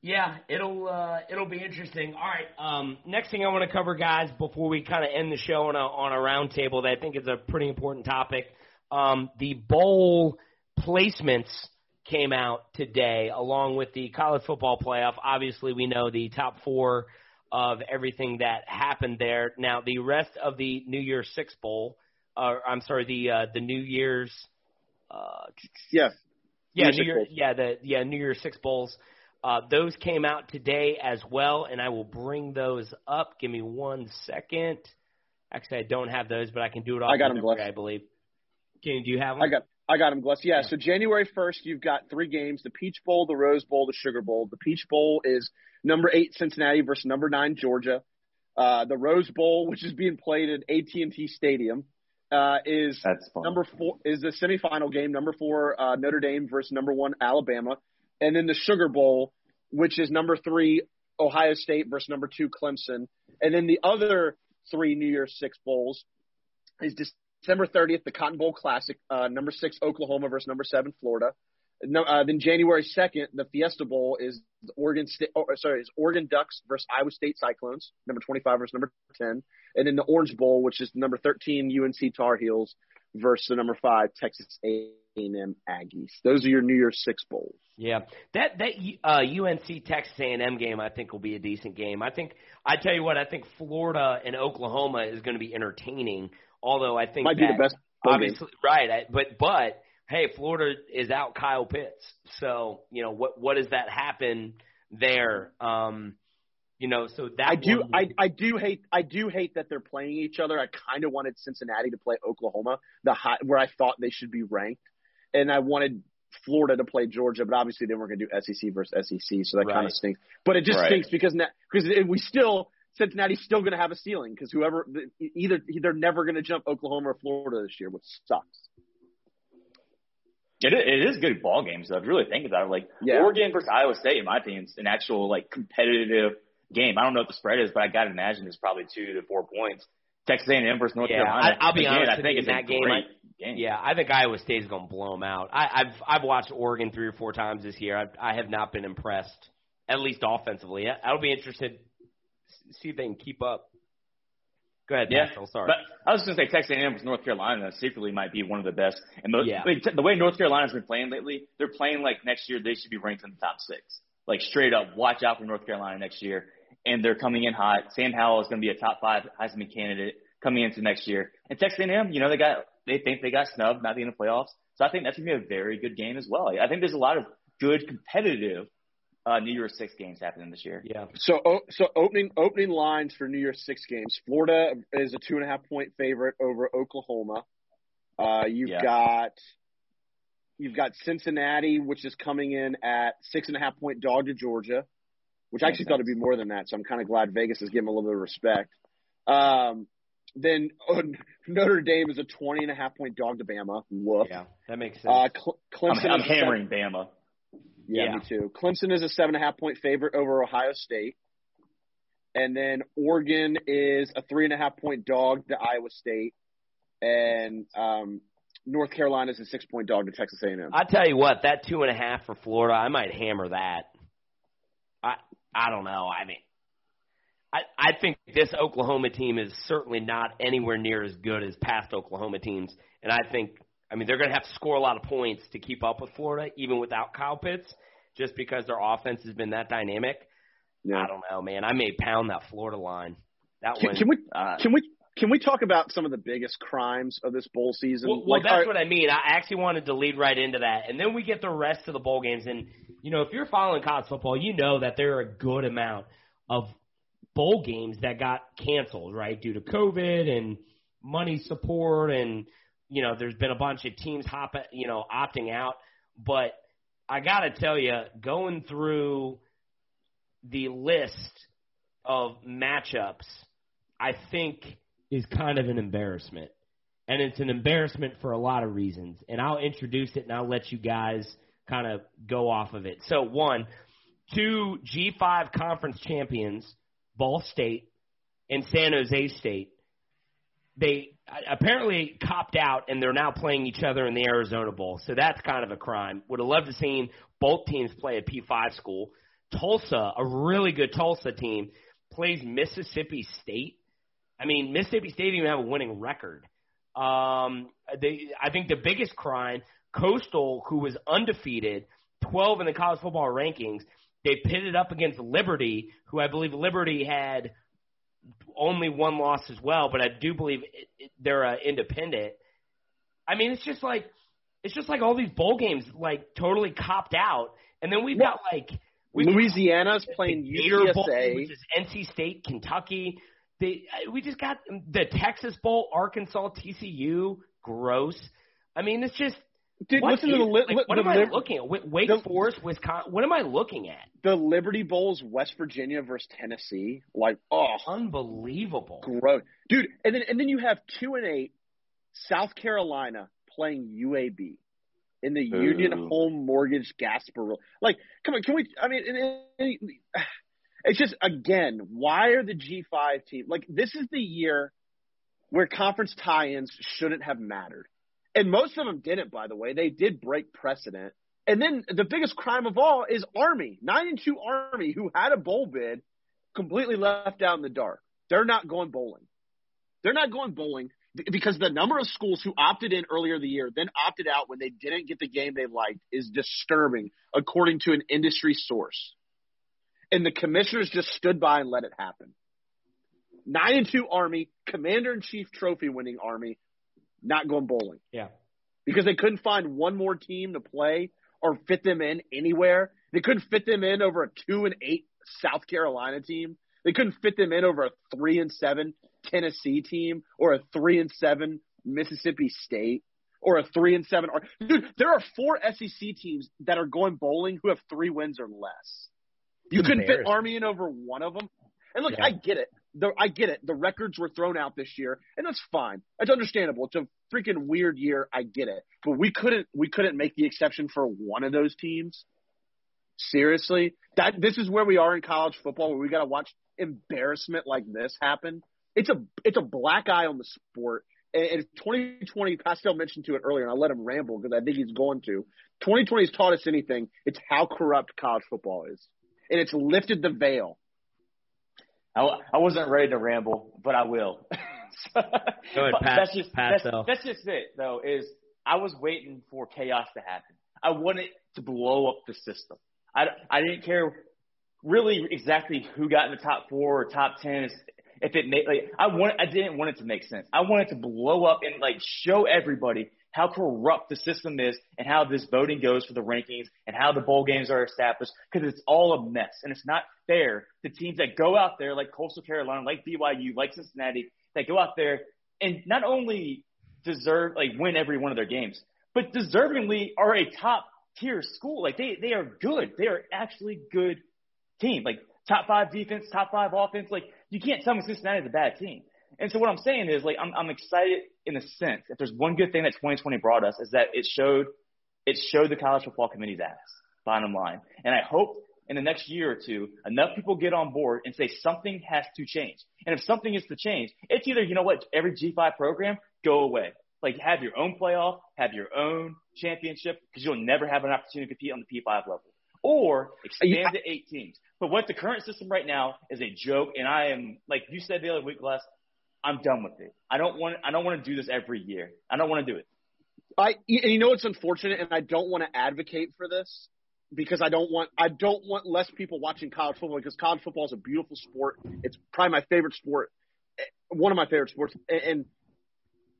Yeah, it'll uh, it'll be interesting. All right, um, next thing I want to cover, guys, before we kind of end the show on a on a roundtable that I think is a pretty important topic. Um, the bowl placements came out today, along with the college football playoff. Obviously, we know the top four of everything that happened there. Now, the rest of the New Year's Six Bowl, uh, I'm sorry, the uh, the New Year's, uh, yeah, yeah, New Year, yeah, the yeah New Year's Six Bowls. Uh, those came out today as well, and I will bring those up. Give me one second. Actually, I don't have those, but I can do it off I got them, I believe. Can do you have them? I got I got them, Gless. Yeah, yeah. So January 1st, you've got three games: the Peach Bowl, the Rose Bowl, the Sugar Bowl. The Peach Bowl is number eight Cincinnati versus number nine Georgia. Uh, the Rose Bowl, which is being played at AT&T Stadium, uh, is number four is the semifinal game. Number four uh, Notre Dame versus number one Alabama, and then the Sugar Bowl, which is number three Ohio State versus number two Clemson, and then the other three New Year's Six bowls is December 30th, the Cotton Bowl Classic, uh, number six Oklahoma versus number seven Florida. No, uh, then January 2nd, the Fiesta Bowl is Oregon State. Oh, sorry, is Oregon Ducks versus Iowa State Cyclones, number 25 versus number 10, and then the Orange Bowl, which is number 13 UNC Tar Heels versus the number five Texas A&M Aggies. Those are your New Year's Six bowls. Yeah, that that uh, UNC Texas A&M game I think will be a decent game. I think I tell you what, I think Florida and Oklahoma is going to be entertaining. Although I think might that, be the best. Obviously, game. right? I, but but hey, Florida is out Kyle Pitts, so you know what what does that happen there? Um, you know, so that I do one, I I do hate I do hate that they're playing each other. I kind of wanted Cincinnati to play Oklahoma, the high, where I thought they should be ranked, and I wanted Florida to play Georgia, but obviously they weren't going to do SEC versus SEC, so that right. kind of stinks. But it just right. stinks because now because we still Cincinnati's still going to have a ceiling because whoever either they're never going to jump Oklahoma or Florida this year, which sucks. It, it is good ball games though. If you really think about it, like yeah. Oregon versus Iowa State, in my opinion, is an actual like competitive game. I don't know what the spread is, but I got to imagine it's probably two to four points. Texas A&M versus North yeah, Carolina. I, will be Again, honest. I think in it's that game, I, game. Yeah, I think Iowa State is going to blow them out. I, I've I've watched Oregon three or four times this year. I've, I have not been impressed, at least offensively. I'll be interested see if they can keep up. Go ahead, yeah. Nashville, sorry. But I was going to say Texas A&M was North Carolina secretly might be one of the best. And the, yeah. the way North Carolina's been playing lately, they're playing like next year they should be ranked in the top six. Like straight up, watch out for North Carolina next year. And they're coming in hot. Sam Howell is going to be a top five Heisman candidate coming into next year. And Texas A&M, you know, they got they think they got snubbed not being in the playoffs. So I think that's going to be a very good game as well. I think there's a lot of good competitive uh, New Year's Six games happening this year. Yeah. So, so opening opening lines for New Year's Six games. Florida is a two and a half point favorite over Oklahoma. Uh, you've yeah. got you've got Cincinnati, which is coming in at six and a half point dog to Georgia, which I actually thought it'd be more than that. So I'm kind of glad Vegas is giving a little bit of respect. Um, then oh, Notre Dame is a 20 and a half point dog to Bama. Woof. Yeah, that makes sense. Uh, Cle- Clemson I'm, I'm hammering seven, Bama. Yeah, Yeah. me too. Clemson is a seven and a half point favorite over Ohio State. And then Oregon is a three and a half point dog to Iowa State. And um, North Carolina is a six point dog to Texas A&M. I tell you what, that two and a half for Florida, I might hammer that. I I don't know. I mean, I I think this Oklahoma team is certainly not anywhere near as good as past Oklahoma teams, and I think I mean they're going to have to score a lot of points to keep up with Florida, even without Kyle Pitts, just because their offense has been that dynamic. Yeah. I don't know, man. I may pound that Florida line. That Can, one. can we Uh, can we can we talk about some of the biggest crimes of this bowl season? Well, well that's right, what I mean. I actually wanted to lead right into that, and then we get the rest of the bowl games. And you know, if you're following college football, you know that there are a good amount of bowl games that got canceled, right, due to COVID and money support, and you know, there's been a bunch of teams hop, you know, opting out. But I gotta tell you, going through the list of matchups, I think is kind of an embarrassment. And it's an embarrassment for a lot of reasons. And I'll introduce it and I'll let you guys kind of go off of it. So, one, two G5 conference champions, Ball State and San Jose State, they apparently copped out and they're now playing each other in the Arizona Bowl. So that's kind of a crime. Would have loved to seen both teams play a P5 school. Tulsa, a really good Tulsa team, plays Mississippi State. I mean, Mississippi State didn't even have a winning record. Um, they, I think the biggest crime, Coastal, who was undefeated, 12 in the college football rankings, they pitted up against Liberty, who I believe Liberty had only one loss as well, but I do believe it, it, they're uh, independent. I mean, it's just like it's just like all these bowl games like totally copped out, and then we've got like we've got Louisiana's playing the Gator Bowl, which is NC State, Kentucky. They, we just got the Texas Bowl, Arkansas, TCU. Gross. I mean, it's just. Dude, what listen to the, li- like, li- what the, am I looking at? Wa- Wake the- Forest, Wisconsin. What am I looking at? the Liberty Bowls, West Virginia versus Tennessee. Like, oh, Unbelievable. gross, dude. And then and then you have two and eight, South Carolina playing UAB in the Union Home Mortgage Gasper. Like, come on, can we? I mean, it, it, it's just again, why are the G five team like this? Is the year where conference tie-ins shouldn't have mattered, and most of them didn't. By the way, they did break precedent. And then the biggest crime of all is Army, nine and two Army, who had a bowl bid, completely left out in the dark. They're not going bowling. They're not going bowling because the number of schools who opted in earlier the year, then opted out when they didn't get the game they liked, is disturbing, according to an industry source. And the commissioners just stood by and let it happen. Nine and two Army, Commander in Chief trophy winning Army, not going bowling Yeah. because they couldn't find one more team to play or fit them in anywhere. They couldn't fit them in over a two and eight South Carolina team. They couldn't fit them in over a three and seven Tennessee team or a three and seven Mississippi State or a three and seven. Ar- Dude, there are four SEC teams that are going bowling who have three wins or less. You couldn't fit Army in over one of them. And look, Yeah. I get it. The, I get it. The records were thrown out this year, and that's fine. It's understandable. It's a freaking weird year. I get it. But we couldn't we couldn't make the exception for one of those teams. Seriously, that this is where we are in college football, where we got to watch embarrassment like this happen. It's a it's a black eye on the sport. And and 2020, Pastel mentioned to it earlier, and I'll let him ramble because I think he's going to. 2020 has taught us anything. It's how corrupt college football is, and it's lifted the veil. I, I wasn't ready to ramble, but I will. Go ahead, Pat- that's just Pat, that's, though. that's just it though. Is I was waiting for chaos to happen. I wanted to blow up the system. I, I didn't care really exactly who got in the top four or top ten. If it made like I want, I didn't want it to make sense. I wanted to blow up and like show everybody how corrupt the system is and how this voting goes for the rankings and how the bowl games are established because it's all a mess and it's not fair to teams that go out there like Coastal Carolina, like BYU, like Cincinnati, that go out there and not only deserve like win every one of their games, but deservingly are a top tier school. Like they they are good. They are actually good team. Like top five defense, top five offense. Like you can't tell me Cincinnati is a bad team. And so what I'm saying is like I'm I'm excited in a sense. If there's one good thing that 2020 brought us is that it showed it showed the college football committee's ass. Bottom line, and I hope in the next year or two enough people get on board and say something has to change. And if something is to change, it's either you know what every G5 program go away. Like have your own playoff, have your own championship because you'll never have an opportunity to compete on the P5 level. Or expand to eight teams. But what the current system right now is a joke, and I am like you said the other week, Les. I'm done with it. I don't want. I don't want to do this every year. I don't want to do it. I and you know what's unfortunate, and I don't want to advocate for this, because I don't want I don't want less people watching college football because college football is a beautiful sport. It's probably my favorite sport, eh, one of my favorite sports, and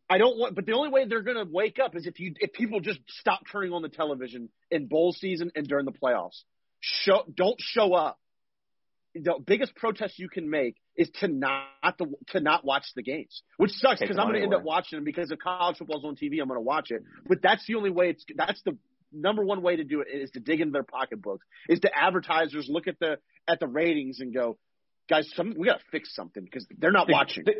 I don't want. But the only way they're going to wake up is if you if people just stop turning on the television in bowl season and during the playoffs. Show don't show up. The biggest protest you can make is to not to, to not watch the games, which sucks because I'm going to end up watching them because if college football's on TV, I'm going to watch it. But that's the only way. It's that's the number one way to do it is to dig into their pocketbooks. Is to advertisers look at the at the ratings and go, guys, some we got to fix something because they're not the, watching. The,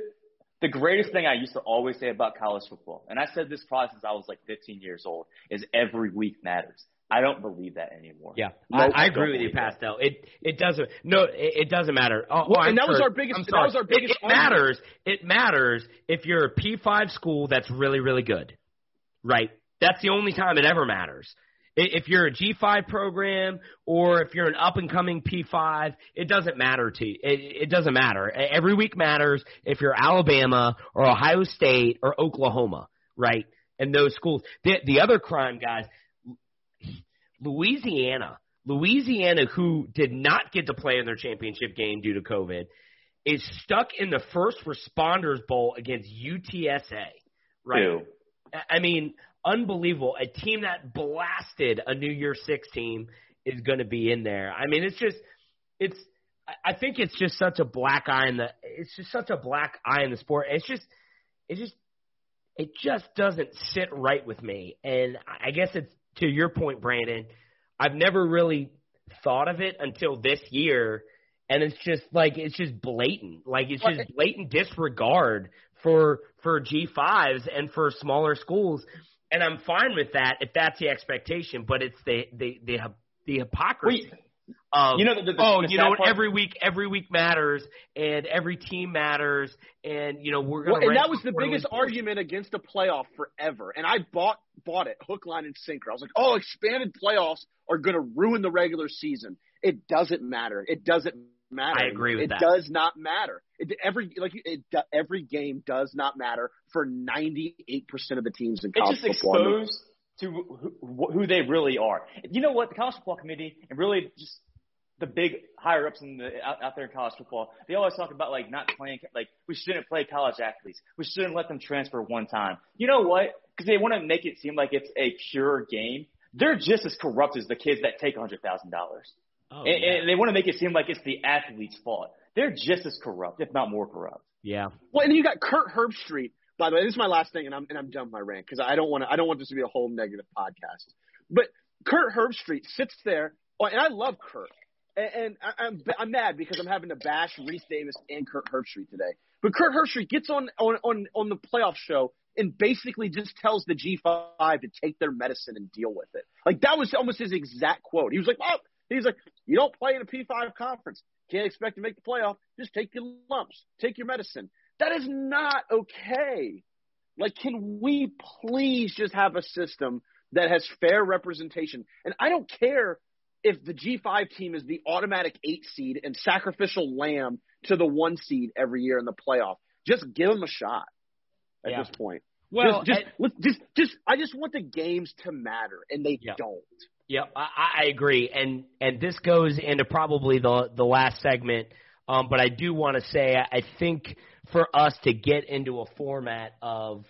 the greatest thing I used to always say about college football, and I said this probably since I was like 15 years old, is every week matters. I don't believe that anymore. Yeah, no, I, I, agree with you, Pastel. That. It it doesn't no, it, it doesn't matter. Oh, well, oh, and that sure. was our biggest. That was our biggest. It, it matters. It matters if you're a P5 school that's really really good, right? That's the only time it ever matters. If you're a G5 program or if you're an up and coming P5, it doesn't matter to you. It, it doesn't matter. Every week matters if you're Alabama or Ohio State or Oklahoma, right? And those schools. The, the other crime, guys, Louisiana, Louisiana, who did not get to play in their championship game due to COVID, is stuck in the first responders bowl against UTSA, right? Ew. I mean, unbelievable. A team that blasted a New Year Six team is going to be in there. I mean, it's just, it's. I think it's just such a black eye in the. It's just such a black eye in the sport. It's just, it just, it just doesn't sit right with me. And I guess it's to your point, Brandon. I've never really thought of it until this year, and it's just like it's just blatant. Like it's just blatant disregard for for G5s and for smaller schools and I'm fine with that if that's the expectation. But it's the the the the hypocrisy. Wait, of, you know, the, the, oh, the you know, part, every week, every week matters, and every team matters, and you know, we're going. Well, and that was the biggest argument against a playoff forever. And I bought bought it hook, line, and sinker. I was like, oh, expanded playoffs are going to ruin the regular season. It doesn't matter. It doesn't matter. I agree with it that. It does not matter. It, every like it, every game does not matter for 98% of the teams in college it's just football. exposed to who, who they really are. You know what? The college football committee and really just the big higher ups in the out, out there in college football, they always talk about like not playing like we shouldn't play college athletes. We shouldn't let them transfer one time. You know what? Because they want to make it seem like it's a pure game. They're just as corrupt as the kids that take a hundred thousand dollars. Oh, and, yeah. and they want to make it seem like it's the athlete's fault. They're just as corrupt, if not more corrupt. Yeah. Well, and then you got Kurt Herbstreit. By the way, this is my last thing, and I'm and I'm done my rant because I don't want to. I don't want this to be a whole negative podcast. But Kurt Herbstreit sits there, oh, and I love Kurt, and, and I, I'm I'm mad because I'm having to bash Rece Davis and Kurt Herbstreit today. But Kurt Herbstreit gets on on on on the playoff show and basically just tells the G5 to take their medicine and deal with it. Like that was almost his exact quote. He was like, "Oh, he's like, you don't play in a P5 conference, can't expect to make the playoff. Just take your lumps, take your medicine." That is not okay. Like, can we please just have a system that has fair representation? And I don't care if the G5 team is the automatic eight seed and sacrificial lamb to the one seed every year in the playoff. Just give them a shot at Yeah. this point. Well, just, just, I- just, just, I just want the games to matter, and they Yeah. don't. Yeah, I, I agree, and and this goes into probably the the last segment. Um, but I do want to say I think for us to get into a format of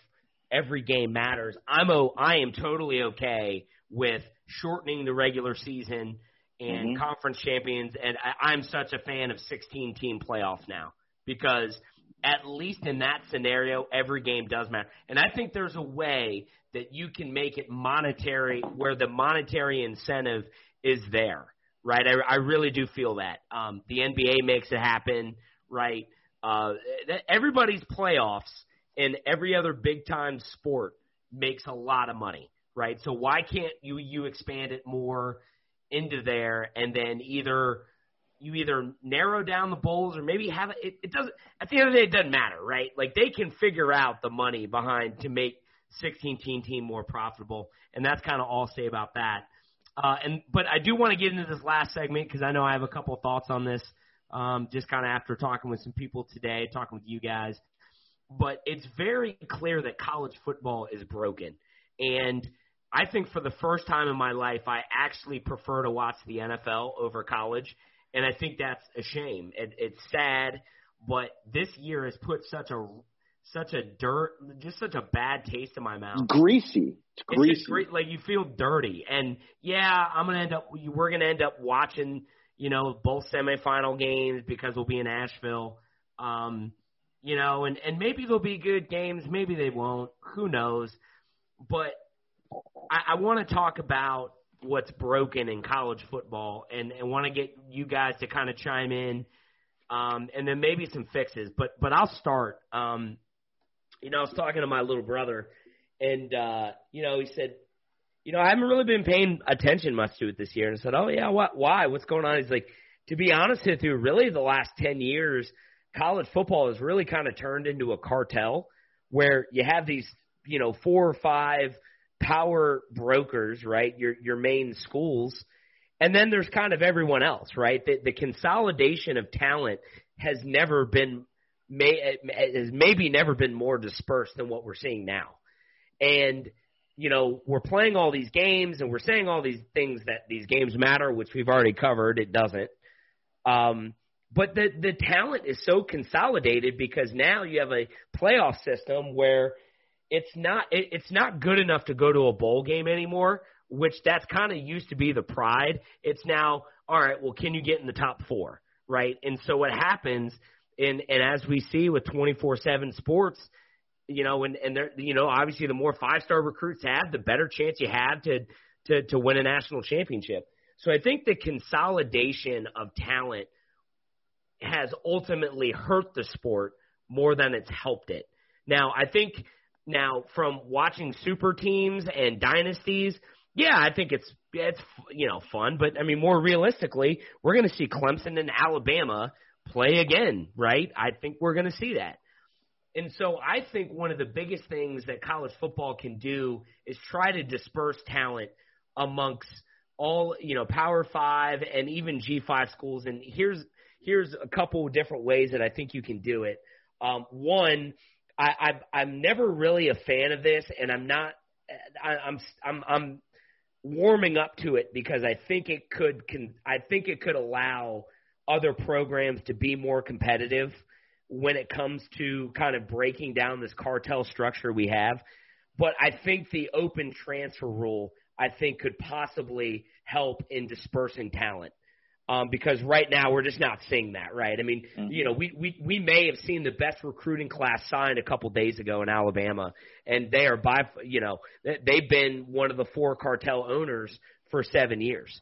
every game matters, I'm o, I am totally okay with shortening the regular season and Mhm. conference champions, and I, I'm such a fan of 16 team playoff now because at least in that scenario, every game does matter. And I think there's a way that you can make it monetary where the monetary incentive is there, right? I, I really do feel that. Um, the NBA makes it happen, right? Uh, everybody's playoffs and every other big time sport makes a lot of money, right? So why can't you you expand it more into there and then either you either narrow down the bowls or maybe have it, it doesn't at the end of the day it doesn't matter right like they can figure out the money behind to make 16 team team more profitable and that's kind of all I'll say about that. Uh, and but I do want to get into this last segment because I know I have a couple of thoughts on this um, just kind of after talking with some people today talking with you guys. But it's very clear that college football is broken. And I think for the first time in my life, I actually prefer to watch the NFL over college, and I think that's a shame. It, it's sad, but this year has put such a such a dirt, just such a bad taste in my mouth. It's greasy. It's greasy. It's great, like you feel dirty, and yeah, I'm gonna end up. We're gonna end up watching, you know, both semifinal games because we'll be in Asheville. Um, you know, and and maybe there'll be good games, maybe they won't. Who knows? But I, I want to talk about what's broken in college football, and and want to get you guys to kind of chime in, um, and then maybe some fixes. But but I'll start. Um, you know, I was talking to my little brother, and uh, you know, he said, you know, I haven't really been paying attention much to it this year. And I said, oh yeah, what? Why? What's going on? He's like, to be honest with you, really the last ten years, college football has really kind of turned into a cartel where you have these, you know, four or five power brokers, right? Your your main schools. And then there's kind of everyone else, right? The, the consolidation of talent has never been may has maybe never been more dispersed than what we're seeing now. And you know, we're playing all these games and we're saying all these things that these games matter, which we've already covered. It doesn't. Um, but the the talent is so consolidated because now you have a playoff system where it's not it, it's not good enough to go to a bowl game anymore, which that's kind of used to be the pride. It's now all right. Well, can you get in the top four, right? And so what happens, and and as we see with twenty four seven sports, you know, and and there, you know, obviously the more five star recruits have, the better chance you have to to to win a national championship. So I think the consolidation of talent has ultimately hurt the sport more than it's helped it. Now, I think now, from watching super teams and dynasties, yeah, I think it's it's you know fun, but I mean more realistically, we're going to see Clemson and Alabama play again, right? I think we're going to see that. And so I think one of the biggest things that college football can do is try to disperse talent amongst all, you know, Power 5 and even G5 schools and here's here's a couple of different ways that I think you can do it. Um, one, I, I I'm never really a fan of this, and I'm not. I, I'm I'm I'm warming up to it because I think it could can I think it could allow other programs to be more competitive when it comes to kind of breaking down this cartel structure we have. But I think the open transfer rule I think could possibly help in dispersing talent um, because right now we're just not seeing that, right? I mean, mm-hmm. you know, we, we we may have seen the best recruiting class signed a couple days ago in Alabama, and they are by you know they've been one of the four cartel owners for seven years.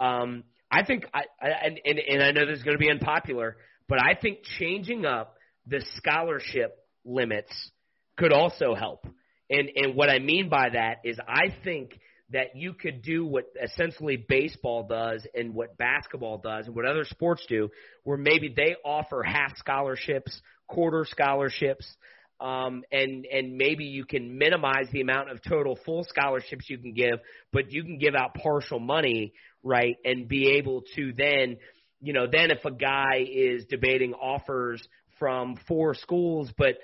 Um, I think I, I and, and and I know this is going to be unpopular, but I think changing up the scholarship limits could also help. And and what I mean by that is I think that you could do what essentially baseball does and what basketball does and what other sports do, where maybe they offer half scholarships, quarter scholarships, um, and and maybe you can minimize the amount of total full scholarships you can give, but you can give out partial money, right, and be able to then, you know, then if a guy is debating offers from four schools, but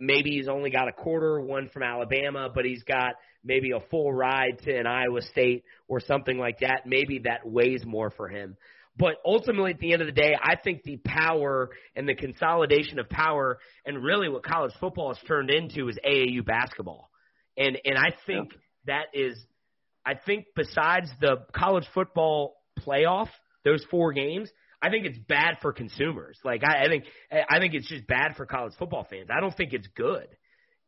maybe he's only got a quarter one from Alabama, but he's got maybe a full ride to an Iowa State or something like that, maybe that weighs more for him. But ultimately, at the end of the day, I think the power and the consolidation of power, and really what college football has turned into, is AAU basketball. And and I think yeah. that is, I think besides the college football playoff, those four games, I think it's bad for consumers. Like I, I think I think it's just bad for college football fans. I don't think it's good.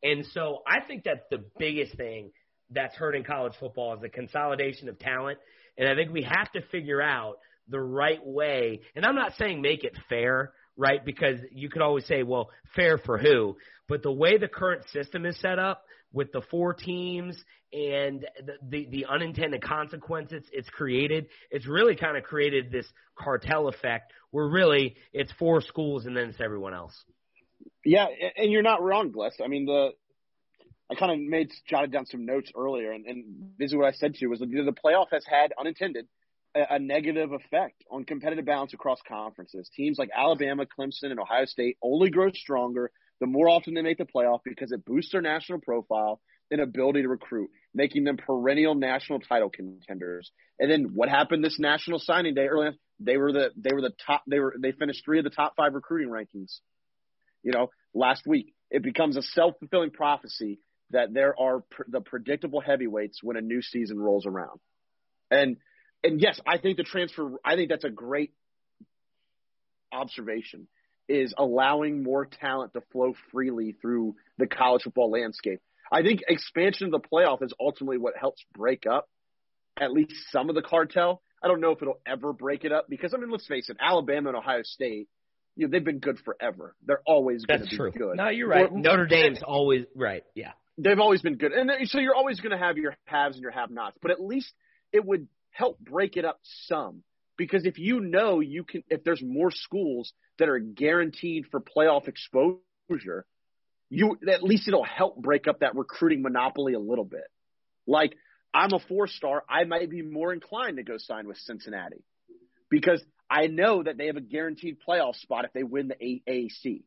And so I think that's the biggest thing that's hurting college football is the consolidation of talent. And I think we have to figure out the right way. And I'm not saying make it fair, right? Because you could always say, well, fair for who? But the way the current system is set up with the four teams and the, the, the unintended consequences it's created, it's really kind of created this cartel effect where really it's four schools and then it's everyone else. Yeah, and you're not wrong, Bless. I mean, the I kind of made jotted down some notes earlier, and, and this is what I said to you was that the playoff has had unintended a, a negative effect on competitive balance across conferences. Teams like Alabama, Clemson, and Ohio State only grow stronger the more often they make the playoff because it boosts their national profile and ability to recruit. making them perennial national title contenders. And then what happened this national signing day early? They were the they were the top. They were they finished three of the top five recruiting rankings. You know, last week it becomes a self fulfilling prophecy that there are pr- the predictable heavyweights when a new season rolls around. And and yes, I think the transfer. I think that's a great observation. Is allowing more talent to flow freely through the college football landscape. I think expansion of the playoff is ultimately what helps break up at least some of the cartel. I don't know if it'll ever break it up because I mean, let's face it, Alabama and Ohio State, you know, they've been good forever. They're always going to be true. good. No, you're right. Or- Notre Dame's always right. Yeah. they've always been good. And then- so you're always going to have your haves and your have-nots, but at least it would help break it up some. Because if you know you can, if there's more schools that are guaranteed for playoff exposure, you at least it'll help break up that recruiting monopoly a little bit. Like I'm a four star, I might be more inclined to go sign with Cincinnati because I know that they have a guaranteed playoff spot if they win the AAC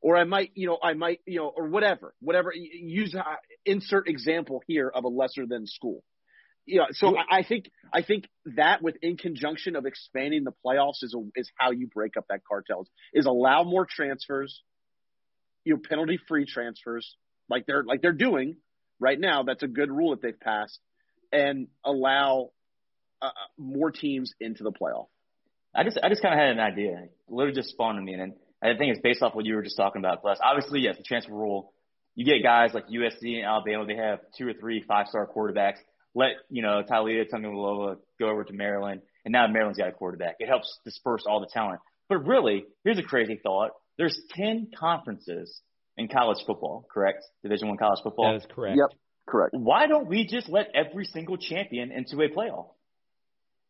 or I might, you know, I might, you know, or whatever, whatever. Use uh, insert example here of a lesser than school. You know, so I, think I think that with in conjunction of expanding the playoffs is a, is how you break up that cartels. Is allow more transfers, you know, penalty free transfers like they're like they're doing right now. That's a good rule that they've passed, and allow uh, more teams into the playoff. I just I just kind of had an idea. It literally just spawned in me, and I think it's based off what you were just talking about. Plus, obviously, yes, the transfer rule. You get guys like USC and Alabama. They have two or three five star quarterbacks. Let you know Taulia Tagovailoa go over to Maryland, and now Maryland's got a quarterback. It helps disperse all the talent. But really, here's a crazy thought: there's ten conferences in college football, correct? Division one college football. That is correct. Yep, correct. Why don't we just let every single champion into a playoff?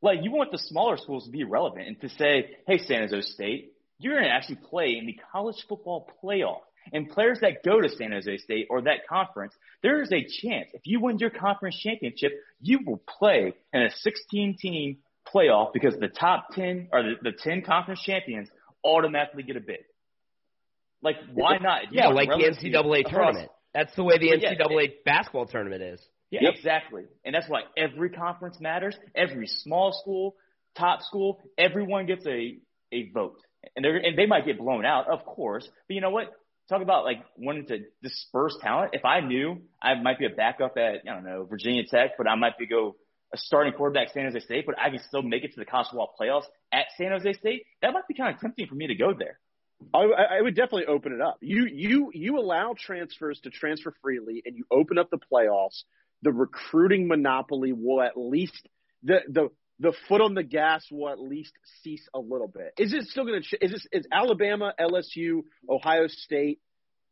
Like you want the smaller schools to be relevant and to say, hey, San Jose State, you're going to actually play in the college football playoff. And players that go to San Jose State or that conference, there is a chance if you win your conference championship, you will play in a 16 team playoff because the top 10 or the, the 10 conference champions automatically get a bid. Like, why not? You Yeah, like the NCAA tournament. That's the way the Yeah. NCAA basketball tournament is. Yeah, Yep. exactly. And that's why every conference matters. Every small school, top school, everyone gets a, a vote. And they're, and they might get blown out, of course. But you know what? Talk about like wanting to disperse talent. If I knew I might be a backup at, I don't know, Virginia Tech, but I might be go a starting quarterback San Jose State, but I can still make it to the college football playoffs at San Jose State, that might be kind of tempting for me to go there. I I would definitely open it up. You you you allow transfers to transfer freely, and you open up the playoffs. The recruiting monopoly will at least the the the foot on the gas will at least cease a little bit. Is it still going to? Is this is Alabama, LSU, Ohio State,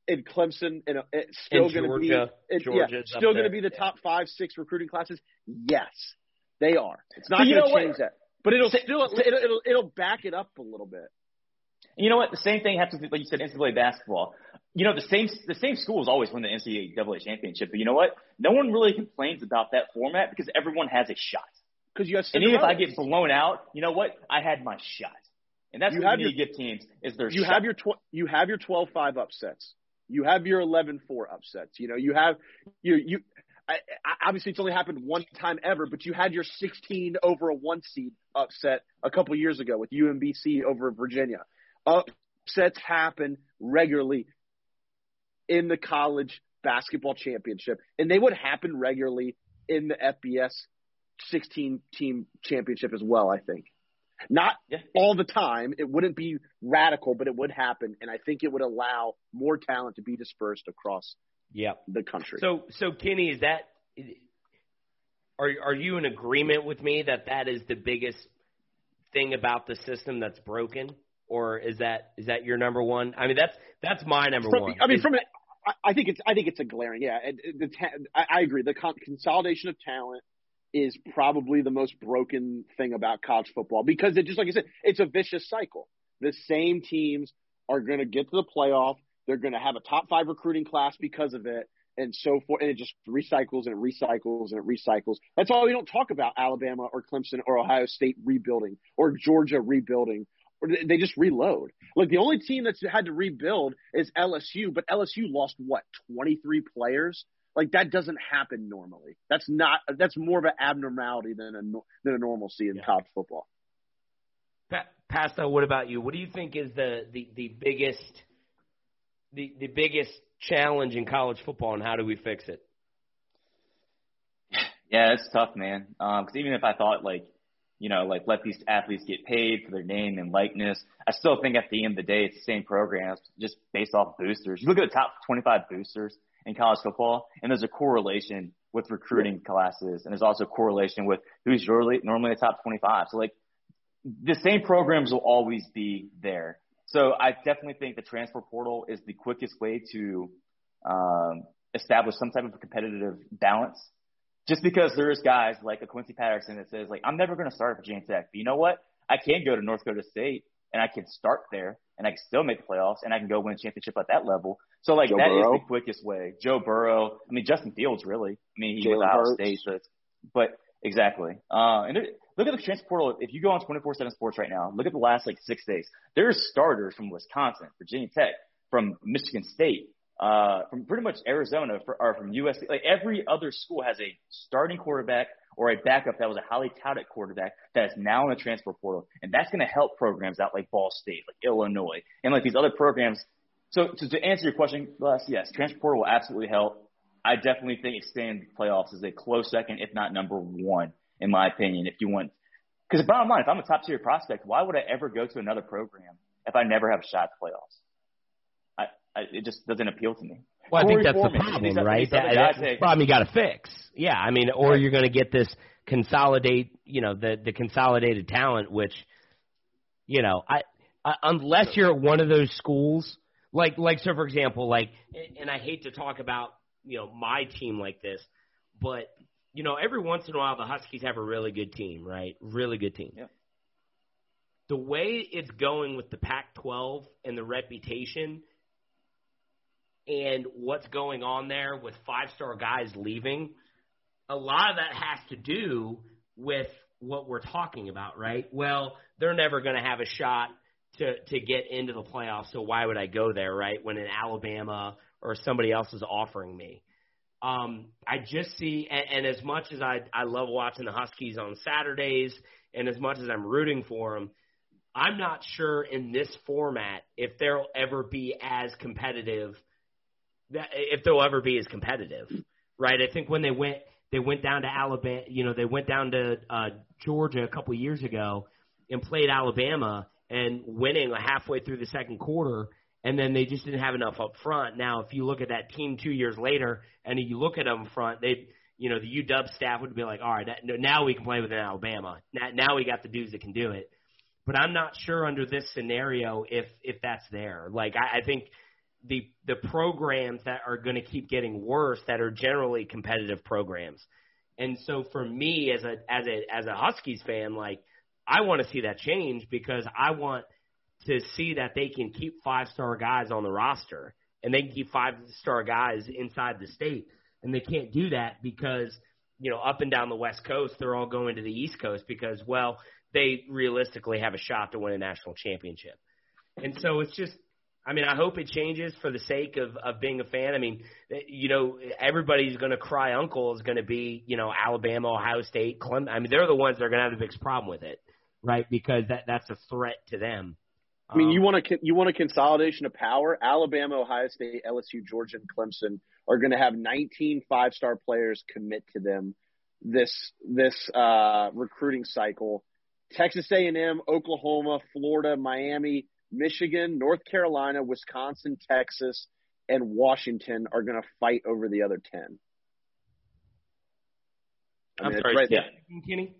and Clemson, and uh, it's still going to be Georgia. it, yeah, up still going to be the top five six recruiting classes? Yes, they are. It's not going to know what? change that, but it'll Say- still say- it'll, it'll it'll back it up a little bit. You know what? The same thing happens with, like you said, NCAA basketball. You know, the same the same schools always win the NCAA championship, but you know what? No one really complains about that format because everyone has a shot. Because you have And even if I get blown out, you know what? I had my shot. And that's You what have you need to give teams is their you shot. have your tw- you have your 12-5 upsets. You have your 11-4 upsets. You know, you have you you I, I, obviously it's only happened one time ever, but you had your 16 over a one seed upset a couple years ago with UMBC over Virginia. Upsets happen regularly in the college basketball championship, and they would happen regularly in the FBS 16 team championship as well. I think. Not Yeah. all the time. It wouldn't be radical, but it would happen, and I think it would allow more talent to be dispersed across Yep. the country. So, so Kenny, is that are are you in agreement with me that that is the biggest thing about the system that's broken, or is that is that your number one? I mean, that's that's my number From- one. I mean, Is- from it, I- think it's I think it's a glaring. Yeah, the I, I agree. The con- consolidation of talent is probably the most broken thing about college football because it just like I said, it's a vicious cycle. The same teams are going to get to the playoff. They're going to have a top five recruiting class because of it, and so forth. And it just recycles and it recycles and it recycles. That's why we don't talk about Alabama or Clemson or Ohio State rebuilding or Georgia rebuilding. Or they- just reload. Like the only team that's had to rebuild is LSU, but LSU lost what twenty three players. Like that doesn't happen normally. That's not. That's more of an abnormality than a than a normalcy in yeah. college football. Pasta, what about you? What do you think is the the, the biggest the the biggest challenge in college football, and how do we fix it? Yeah, it's tough, man. Because um, even if I thought like, you know, like let these athletes get paid for their name and likeness, I still think at the end of the day it's the same programs, just based off boosters. You look at the top 25 boosters in college football, and there's a correlation with recruiting classes, and there's also a correlation with who's normally normally the top 25. So like, the same programs will always be there. So I definitely think the transfer portal is the quickest way to um, establish some type of competitive balance just because there's guys like a Quincy Patterson that says like, I'm never going to start for Virginia Tech, but you know what? I can go to North Dakota State and I can start there and I can still make the playoffs and I can go win a championship at that level. So like Joe that Burrow. is the quickest way. Joe Burrow. I mean Justin Fields really. I mean he Jalen was Ohio State, so but exactly. Uh, and it, look at the transfer portal. If you go on 24/7 Sports right now, look at the last like six days. There's starters from Wisconsin, Virginia Tech, from Michigan State, uh, from pretty much Arizona for, or from USC. Like every other school has a starting quarterback or a backup that was a highly touted quarterback that is now in the transfer portal, and that's going to help programs out like Ball State, like Illinois, and like these other programs. So, so to answer your question, Les, yes, transfer portal will absolutely help. I definitely think expanding the playoffs is a close second, if not number one, in my opinion. If you want, because bottom line, if I'm a top tier prospect, why would I ever go to another program if I never have a shot at the playoffs? It just doesn't appeal to me. Well, Korey I think that's Foreman, the problem, right? That, that's the problem you got to fix. Yeah, I mean, or you're going to get this consolidate, you know, the the consolidated talent, which, you know, I, I unless you're at one of those schools, like like so for example, like, and I hate to talk about you know my team like this, but you know, every once in a while the Huskies have a really good team, right? Really good team. Yeah. The way it's going with the Pac-12 and the reputation and what's going on there with five star guys leaving, a lot of that has to do with what we're talking about, right? Well, they're never going to have a shot to to get into the playoffs, so why would I go there, right? When in Alabama or somebody else is offering me. Um, I just see, and, and as much as I I love watching the Huskies on Saturdays, and as much as I'm rooting for them, I'm not sure in this format if there'll ever be as competitive that if they'll ever be as competitive, right? I think when they went they went down to Alabama, you know, they went down to uh, Georgia a couple years ago and played Alabama and winning halfway through the second quarter, and then they just didn't have enough up front. Now, if you look at that team two years later, and you look at them front, they, you know, the UW staff would be like, all right, that, now we can play with an Alabama. Now, now we got the dudes that can do it. But I'm not sure under this scenario if if that's there. Like I, I think the the programs that are going to keep getting worse that are generally competitive programs. And so for me as a as a as a Huskies fan, like I want to see that change because I want to see that they can keep five star guys on the roster and they can keep five star guys inside the state. And they can't do that because, you know, up and down the West Coast, they're all going to the East Coast because, well, they realistically have a shot to win a national championship. And so it's just I mean, I hope it changes for the sake of of being a fan. I mean, you know, everybody's going to cry uncle is going to be, you know, Alabama, Ohio State, Clemson. I mean, they're the ones that are going to have the biggest problem with it, right? Because that that's a threat to them. I mean, um, you want a you want a consolidation of power. Alabama, Ohio State, LSU, Georgia, and Clemson are going to have 19 five star players commit to them this this uh, recruiting cycle. Texas A&M, Oklahoma, Florida, Miami, Michigan, North Carolina, Wisconsin, Texas, and Washington are going to fight over the other 10. I mean, I'm sorry, right yeah. Kenny?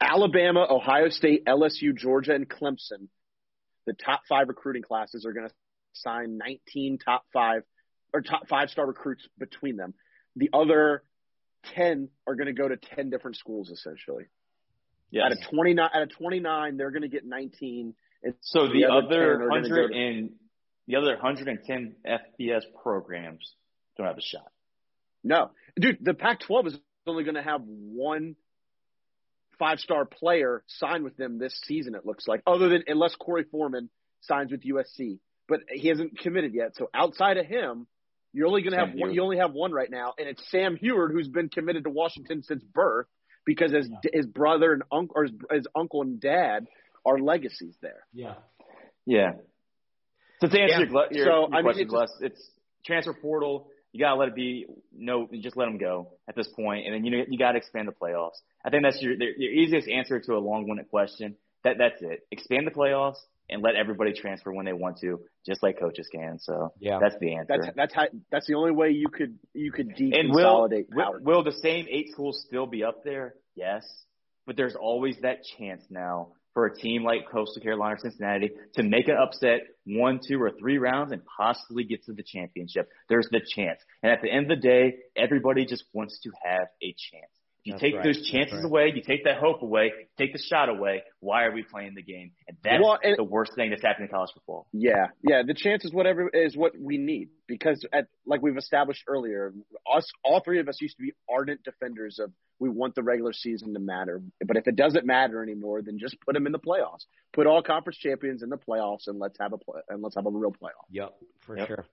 Alabama, Ohio State, LSU, Georgia, and Clemson, the top five recruiting classes are going to sign 19 top five or top five star recruits between them. The other 10 are going to go to 10 different schools essentially. Yes. Out of 29, out of 29, they're going to get 19 so the, the other, other hundred and the other hundred and ten FBS programs don't have a shot. No, dude, the Pac-12 is only going to have one five-star player sign with them this season. It looks like, other than unless Korey Foreman signs with USC, but he hasn't committed yet. So outside of him, You're only going to have one, you only have one right now, and it's Sam Huard, who's been committed to Washington since birth because his his brother and uncle or his, his uncle and dad are legacies there. Yeah. Yeah. So to answer Yeah. your, your, So, your I mean, question, it's Gless, it's transfer portal. You gotta let it be. No, you just let them go at this point, and then you know you gotta expand the playoffs. I think that's your your easiest answer to a long-winded question. That that's it. Expand the playoffs and let everybody transfer when they want to, just like coaches can. So Yeah. that's the answer. That's that's how that's the only way you could you could and will, deconsolidate will power. will the same eight schools still be up there? Yes, but there's always that chance now for a team like Coastal Carolina or Cincinnati to make an upset one, two, or three rounds and possibly get to the championship. There's the chance, and at the end of the day, everybody just wants to have a chance. If you That's take right. those chances right. away, you take that hope away, take the shot away. Why are we playing the game? And that's Well, and- the worst thing that's happening in college football. Yeah, yeah. The chance is whatever is what we need because, at like we've established earlier, us all three of us used to be ardent defenders of we want the regular season to matter. But if it doesn't matter anymore, then just put them in the playoffs. Put all conference champions in the playoffs, and let's have a play, and let's have a real playoff. Yep, for Yep. sure.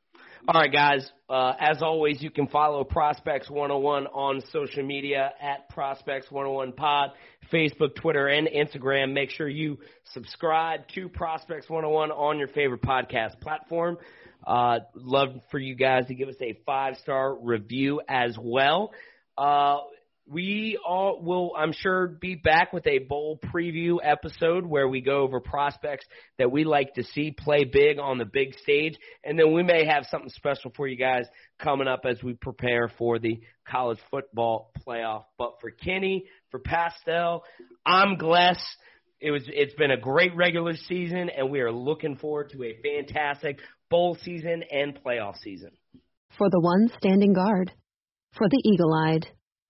All right, guys. Uh, as always, you can follow Prospects 101 on social media at Prospects 101 Pod, Facebook, Twitter, and Instagram. Make sure you subscribe to Prospects 101 on your favorite podcast platform. Uh, love for you guys to give us a five star review as well. Uh, we all will, I'm sure, be back with a bowl preview episode where we go over prospects that we like to see play big on the big stage. And then we may have something special for you guys coming up as we prepare for the college football playoff. But for Kenny, for Pastel, I'm Gless. It was, it's been a great regular season and we are looking forward to a fantastic bowl season and playoff season. For the one standing guard, for the eagle eyed,